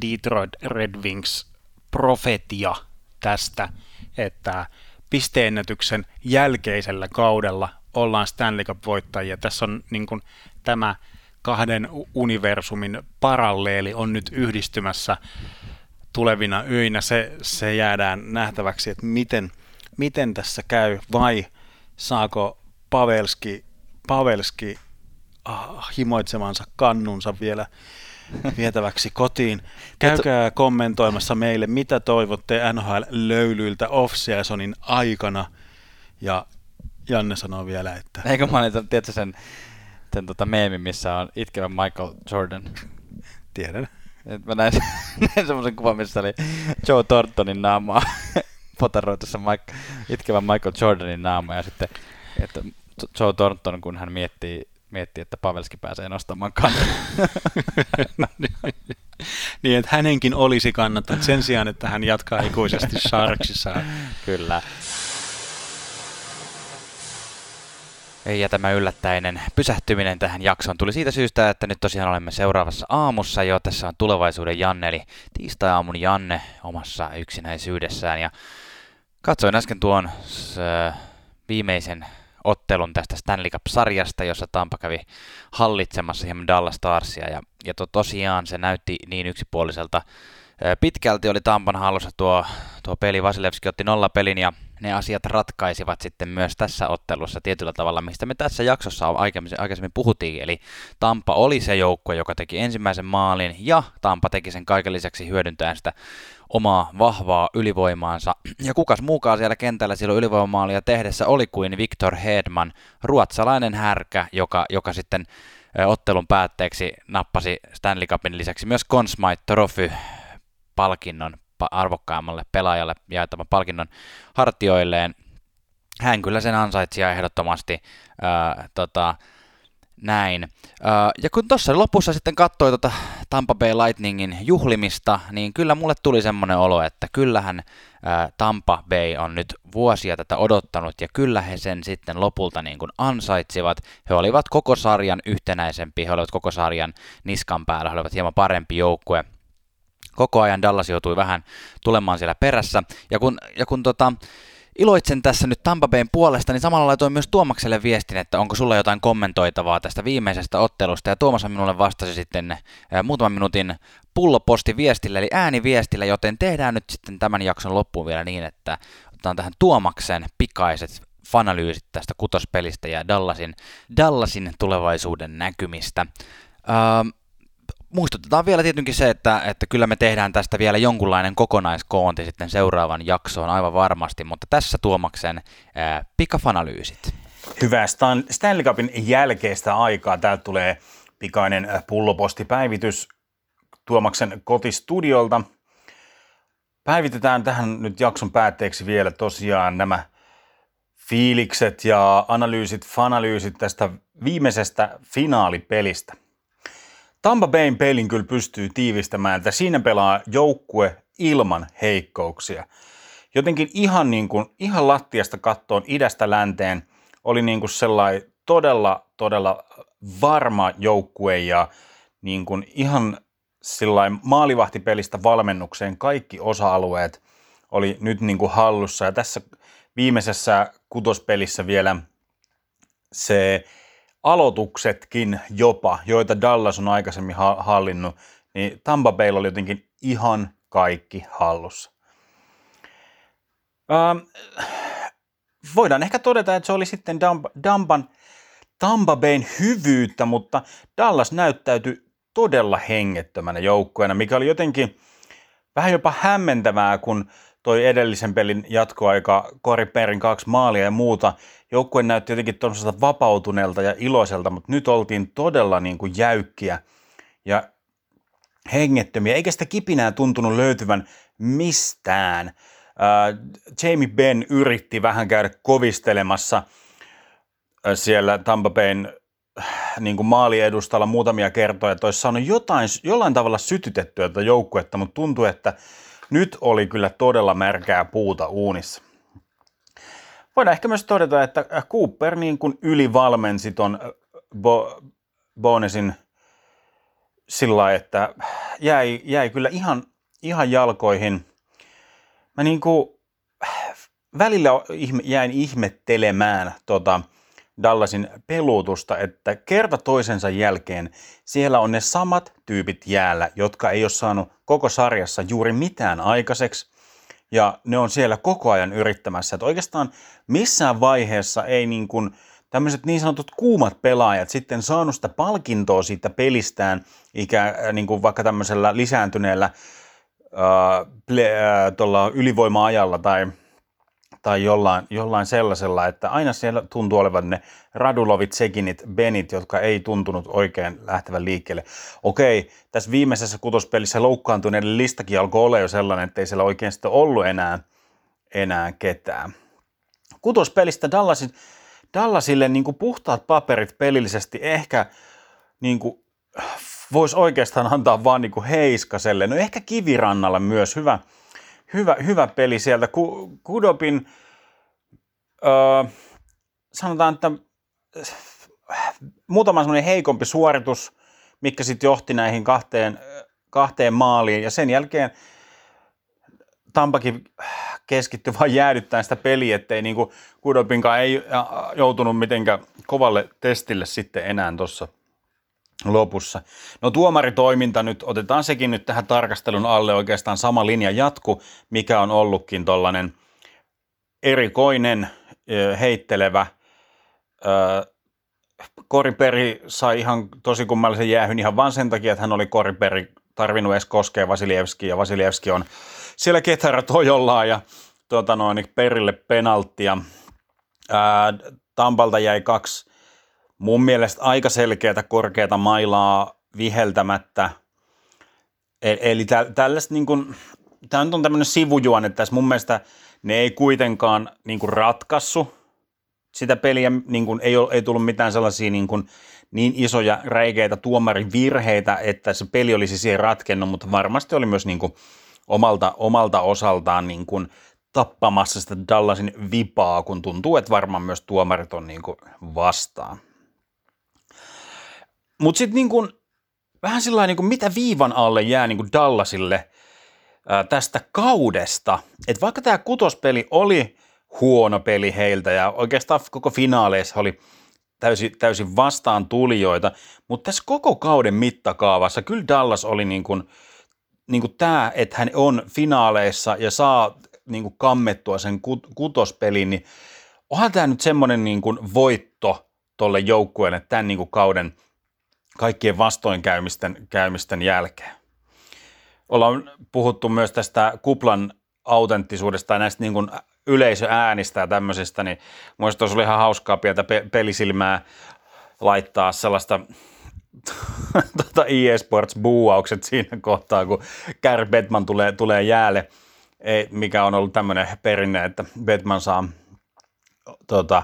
Detroit Red Wings profetia tästä, että pisteennätyksen jälkeisellä kaudella ollaan Stanley Cup-voittajia. Tässä on niin kuin, tämä kahden universumin paralleeli on nyt yhdistymässä tulevina öinä. Se, se jäädään nähtäväksi, että miten – miten tässä käy, vai saako Pavelski, Pavelski ah, himoitsemansa kannunsa vielä vietäväksi kotiin. Käykää kommentoimassa meille, mitä toivotte NHL-löylyiltä off-seasonin aikana. Ja Janne sanoo vielä, että... Eikö mä olin, tiedätkö sen, sen tota meemin, missä on itkevä Michael Jordan? Tiedän. Et mä näin, näin semmoisen kuvan, missä oli Joe Thorntonin naamaa potaroi tuossa Mike, itkevän Michael Jordanin naama ja sitten että Joe Thornton, kun hän miettii, miettii että Pavelski pääsee nostamaan kannan. niin, että hänenkin olisi kannattanut sen sijaan, että hän jatkaa ikuisesti Sharksissa. Kyllä. Ja tämä yllättäinen pysähtyminen tähän jaksoon tuli siitä syystä, että nyt tosiaan olemme seuraavassa aamussa jo. Tässä on tulevaisuuden Janne, eli tiistai-aamun Janne omassa yksinäisyydessään. Ja katsoin äsken tuon viimeisen ottelun tästä Stanley Cup-sarjasta, jossa Tampa kävi hallitsemassa hieman Dallas Starsia. Ja, ja to, tosiaan se näytti niin yksipuoliselta Pitkälti oli Tampan hallussa tuo, tuo peli, Vasilevski otti nolla pelin ja ne asiat ratkaisivat sitten myös tässä ottelussa tietyllä tavalla, mistä me tässä jaksossa aikaisemmin, aikaisemmin puhuttiin. Eli Tampa oli se joukko, joka teki ensimmäisen maalin ja Tampa teki sen kaiken lisäksi hyödyntäen sitä omaa vahvaa ylivoimaansa. Ja kukas muukaan siellä kentällä silloin ylivoimamaalia tehdessä oli kuin Victor Hedman, ruotsalainen härkä, joka, joka sitten ottelun päätteeksi nappasi Stanley Cupin lisäksi myös Consmite Trophy palkinnon arvokkaammalle pelaajalle jaettavan palkinnon hartioilleen. Hän kyllä sen ansaitsi ja ehdottomasti ää, tota, näin. Ja kun tuossa lopussa sitten katsoi tota Tampa Bay Lightningin juhlimista, niin kyllä mulle tuli semmoinen olo, että kyllähän Tampa Bay on nyt vuosia tätä odottanut ja kyllä he sen sitten lopulta niin kuin ansaitsivat. He olivat koko sarjan yhtenäisempi, he olivat koko sarjan niskan päällä, he olivat hieman parempi joukkue koko ajan Dallas joutui vähän tulemaan siellä perässä. Ja kun, ja kun tota, iloitsen tässä nyt Tampa Bayn puolesta, niin samalla laitoin myös Tuomakselle viestin, että onko sulla jotain kommentoitavaa tästä viimeisestä ottelusta, ja Tuomas minulle vastasi sitten muutaman minuutin pulloposti viestillä, eli ääniviestillä, joten tehdään nyt sitten tämän jakson loppuun vielä niin, että otetaan tähän Tuomaksen pikaiset fanalyysit tästä kutospelistä ja Dallasin, Dallasin tulevaisuuden näkymistä. Ähm, muistutetaan vielä tietenkin se, että, että kyllä me tehdään tästä vielä jonkunlainen kokonaiskoonti sitten seuraavan jaksoon aivan varmasti, mutta tässä Tuomaksen ää, pikafanalyysit. Hyvää Stan- Stanley Cupin jälkeistä aikaa. Täältä tulee pikainen pullopostipäivitys Tuomaksen kotistudiolta. Päivitetään tähän nyt jakson päätteeksi vielä tosiaan nämä fiilikset ja analyysit, fanalyysit tästä viimeisestä finaalipelistä. Tampa Bayn pelin kyllä pystyy tiivistämään, että siinä pelaa joukkue ilman heikkouksia. Jotenkin ihan, niin kuin, ihan lattiasta kattoon idästä länteen oli niin kuin sellainen todella, todella varma joukkue ja niin kuin ihan sillain maalivahtipelistä valmennukseen kaikki osa-alueet oli nyt niin kuin hallussa. Ja tässä viimeisessä kutospelissä vielä se aloituksetkin jopa, joita Dallas on aikaisemmin hallinnut, niin Tampa Bay oli jotenkin ihan kaikki hallussa. Ähm, voidaan ehkä todeta, että se oli sitten Dampan, Tampa Bayn hyvyyttä, mutta Dallas näyttäytyi todella hengettömänä joukkueena, mikä oli jotenkin vähän jopa hämmentävää, kun toi edellisen pelin jatkoaika, Kori Perin kaksi maalia ja muuta, joukkue näytti jotenkin tuollaiselta vapautuneelta ja iloiselta, mutta nyt oltiin todella niin kuin jäykkiä ja hengettömiä, eikä sitä kipinää tuntunut löytyvän mistään. Äh, Jamie Benn yritti vähän käydä kovistelemassa äh, siellä Tampa Bayn äh, niin kuin maaliedustalla muutamia kertoja, että olisi saanut jotain, jollain tavalla sytytettyä tätä joukkuetta, mutta tuntui, että nyt oli kyllä todella märkää puuta uunissa. Voidaan ehkä myös todeta, että Cooper niin kuin ylivalmensi ton Bo- Bonesin sillä että jäi, jäi kyllä ihan, ihan jalkoihin. Mä niin kuin välillä jäin ihmettelemään tota Dallasin peluutusta, että kerta toisensa jälkeen siellä on ne samat tyypit jäällä, jotka ei ole saanut koko sarjassa juuri mitään aikaiseksi ja ne on siellä koko ajan yrittämässä. Että oikeastaan missään vaiheessa ei niin kuin tämmöiset niin sanotut kuumat pelaajat sitten saanut sitä palkintoa siitä pelistään, ikä, äh, niin kuin vaikka tämmöisellä lisääntyneellä ää, äh, ylivoima-ajalla tai tai jollain, jollain sellaisella, että aina siellä tuntuu olevan ne Radulovit, Sekinit, Benit, jotka ei tuntunut oikein lähtevän liikkeelle. Okei, tässä viimeisessä kutospelissä loukkaantuneiden listakin alkoi olla jo sellainen, että ei siellä oikein sitten ollut enää, enää ketään. Kutospelistä Dallasin, Dallasille niin kuin puhtaat paperit pelillisesti ehkä niin kuin, voisi oikeastaan antaa vaan niin kuin Heiskaselle. No ehkä Kivirannalla myös hyvä, hyvä, hyvä peli sieltä. Kudopin, öö, sanotaan, että muutama semmoinen heikompi suoritus, mikä sitten johti näihin kahteen, kahteen maaliin. Ja sen jälkeen Tampakin keskittyi vain jäädyttämään sitä peliä, ettei niin kuin Kudopinkaan ei joutunut mitenkään kovalle testille sitten enää tuossa lopussa. No tuomaritoiminta nyt, otetaan sekin nyt tähän tarkastelun alle oikeastaan sama linja jatku, mikä on ollutkin tuollainen erikoinen, heittelevä. Koriperi sai ihan tosi kummallisen jäähyn ihan vain sen takia, että hän oli Koriperi tarvinnut edes koskea Vasilievski ja Vasilievski on siellä Ketara ja tuota noin, perille penalttia. Tampalta jäi kaksi mun mielestä aika selkeätä korkeata mailaa viheltämättä. E-, eli tä, tällaista niin kuin, tämä on tämmöinen sivujuone tässä. Mun mielestä ne ei kuitenkaan niin kuin ratkassu sitä peliä, niin kuin, ei, ole, ei tullut mitään sellaisia niin, kuin, niin isoja räikeitä tuomarin virheitä, että se peli olisi siihen ratkennut, mutta varmasti oli myös niin kuin, omalta, omalta osaltaan niin kuin, tappamassa sitä Dallasin vipaa, kun tuntuu, että varmaan myös tuomarit on niin kuin, vastaan. Mutta sitten niin kuin, vähän sillä niin mitä viivan alle jää niin kuin Dallasille ää, tästä kaudesta. Että vaikka tämä kutospeli oli huono peli heiltä ja oikeastaan koko finaaleissa oli täysin, täysin vastaan tulijoita, mutta tässä koko kauden mittakaavassa kyllä Dallas oli niin kuin, niin kuin tämä, että hän on finaaleissa ja saa niin kuin kammettua sen kut, kutospelin, niin onhan tämä nyt semmoinen niin voitto tuolle joukkueelle tämän niin kuin kauden kaikkien vastoinkäymisten käymisten jälkeen. Ollaan puhuttu myös tästä kuplan autenttisuudesta ja näistä niin kuin yleisöäänistä ja tämmöisistä, niin muista olisi ihan hauskaa pientä pe- pelisilmää laittaa sellaista tota EA Sports buuaukset siinä kohtaa, kun Gary Bettman tulee, tulee jäälle, Ei, mikä on ollut tämmöinen perinne, että Bettman saa tota,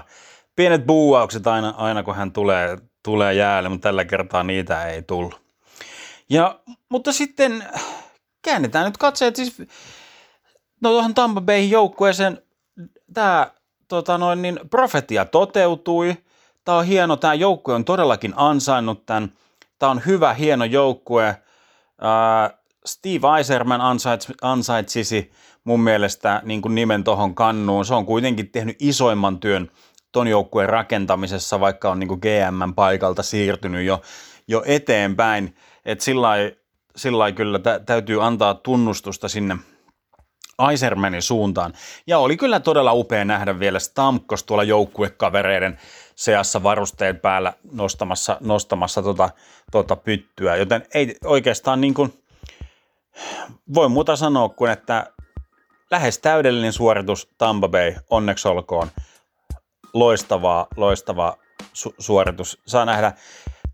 pienet buuaukset aina, aina kun hän tulee, tulee jäälle, mutta tällä kertaa niitä ei tullut. Ja, mutta sitten käännetään nyt katseet siis no tuohon Tampa Bay joukkueeseen. Tämä tota noin, niin profetia toteutui. Tämä on hieno, tämä joukkue on todellakin ansainnut tämän. Tämä on hyvä, hieno joukkue. Steve Eiserman ansaits, ansaitsisi mun mielestä niin kuin nimen tuohon kannuun. Se on kuitenkin tehnyt isoimman työn ton joukkueen rakentamisessa, vaikka on niin kuin GM paikalta siirtynyt jo, jo eteenpäin. Että sillä kyllä tä, täytyy antaa tunnustusta sinne Aisermanin suuntaan. Ja oli kyllä todella upea nähdä vielä Stamkos tuolla joukkuekavereiden seassa varusteet päällä nostamassa, nostamassa tota, tota pyttyä. Joten ei oikeastaan niin kuin, voi muuta sanoa kuin, että lähes täydellinen suoritus Tampa Bay, onneksi olkoon loistavaa, loistava su- suoritus. Saa nähdä,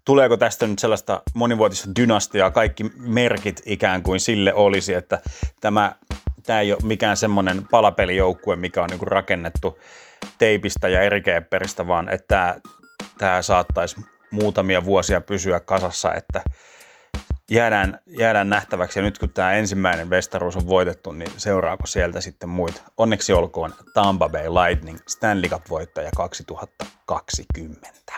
tuleeko tästä nyt sellaista monivuotista dynastiaa, kaikki merkit ikään kuin sille olisi, että tämä, tämä ei ole mikään semmoinen palapelijoukkue, mikä on niin rakennettu teipistä ja eri vaan että tämä, tämä saattaisi muutamia vuosia pysyä kasassa, että jäädään, jäädään nähtäväksi. Ja nyt kun tämä ensimmäinen vestaruus on voitettu, niin seuraako sieltä sitten muita? Onneksi olkoon Tampa Bay Lightning Stanley Cup-voittaja 2020.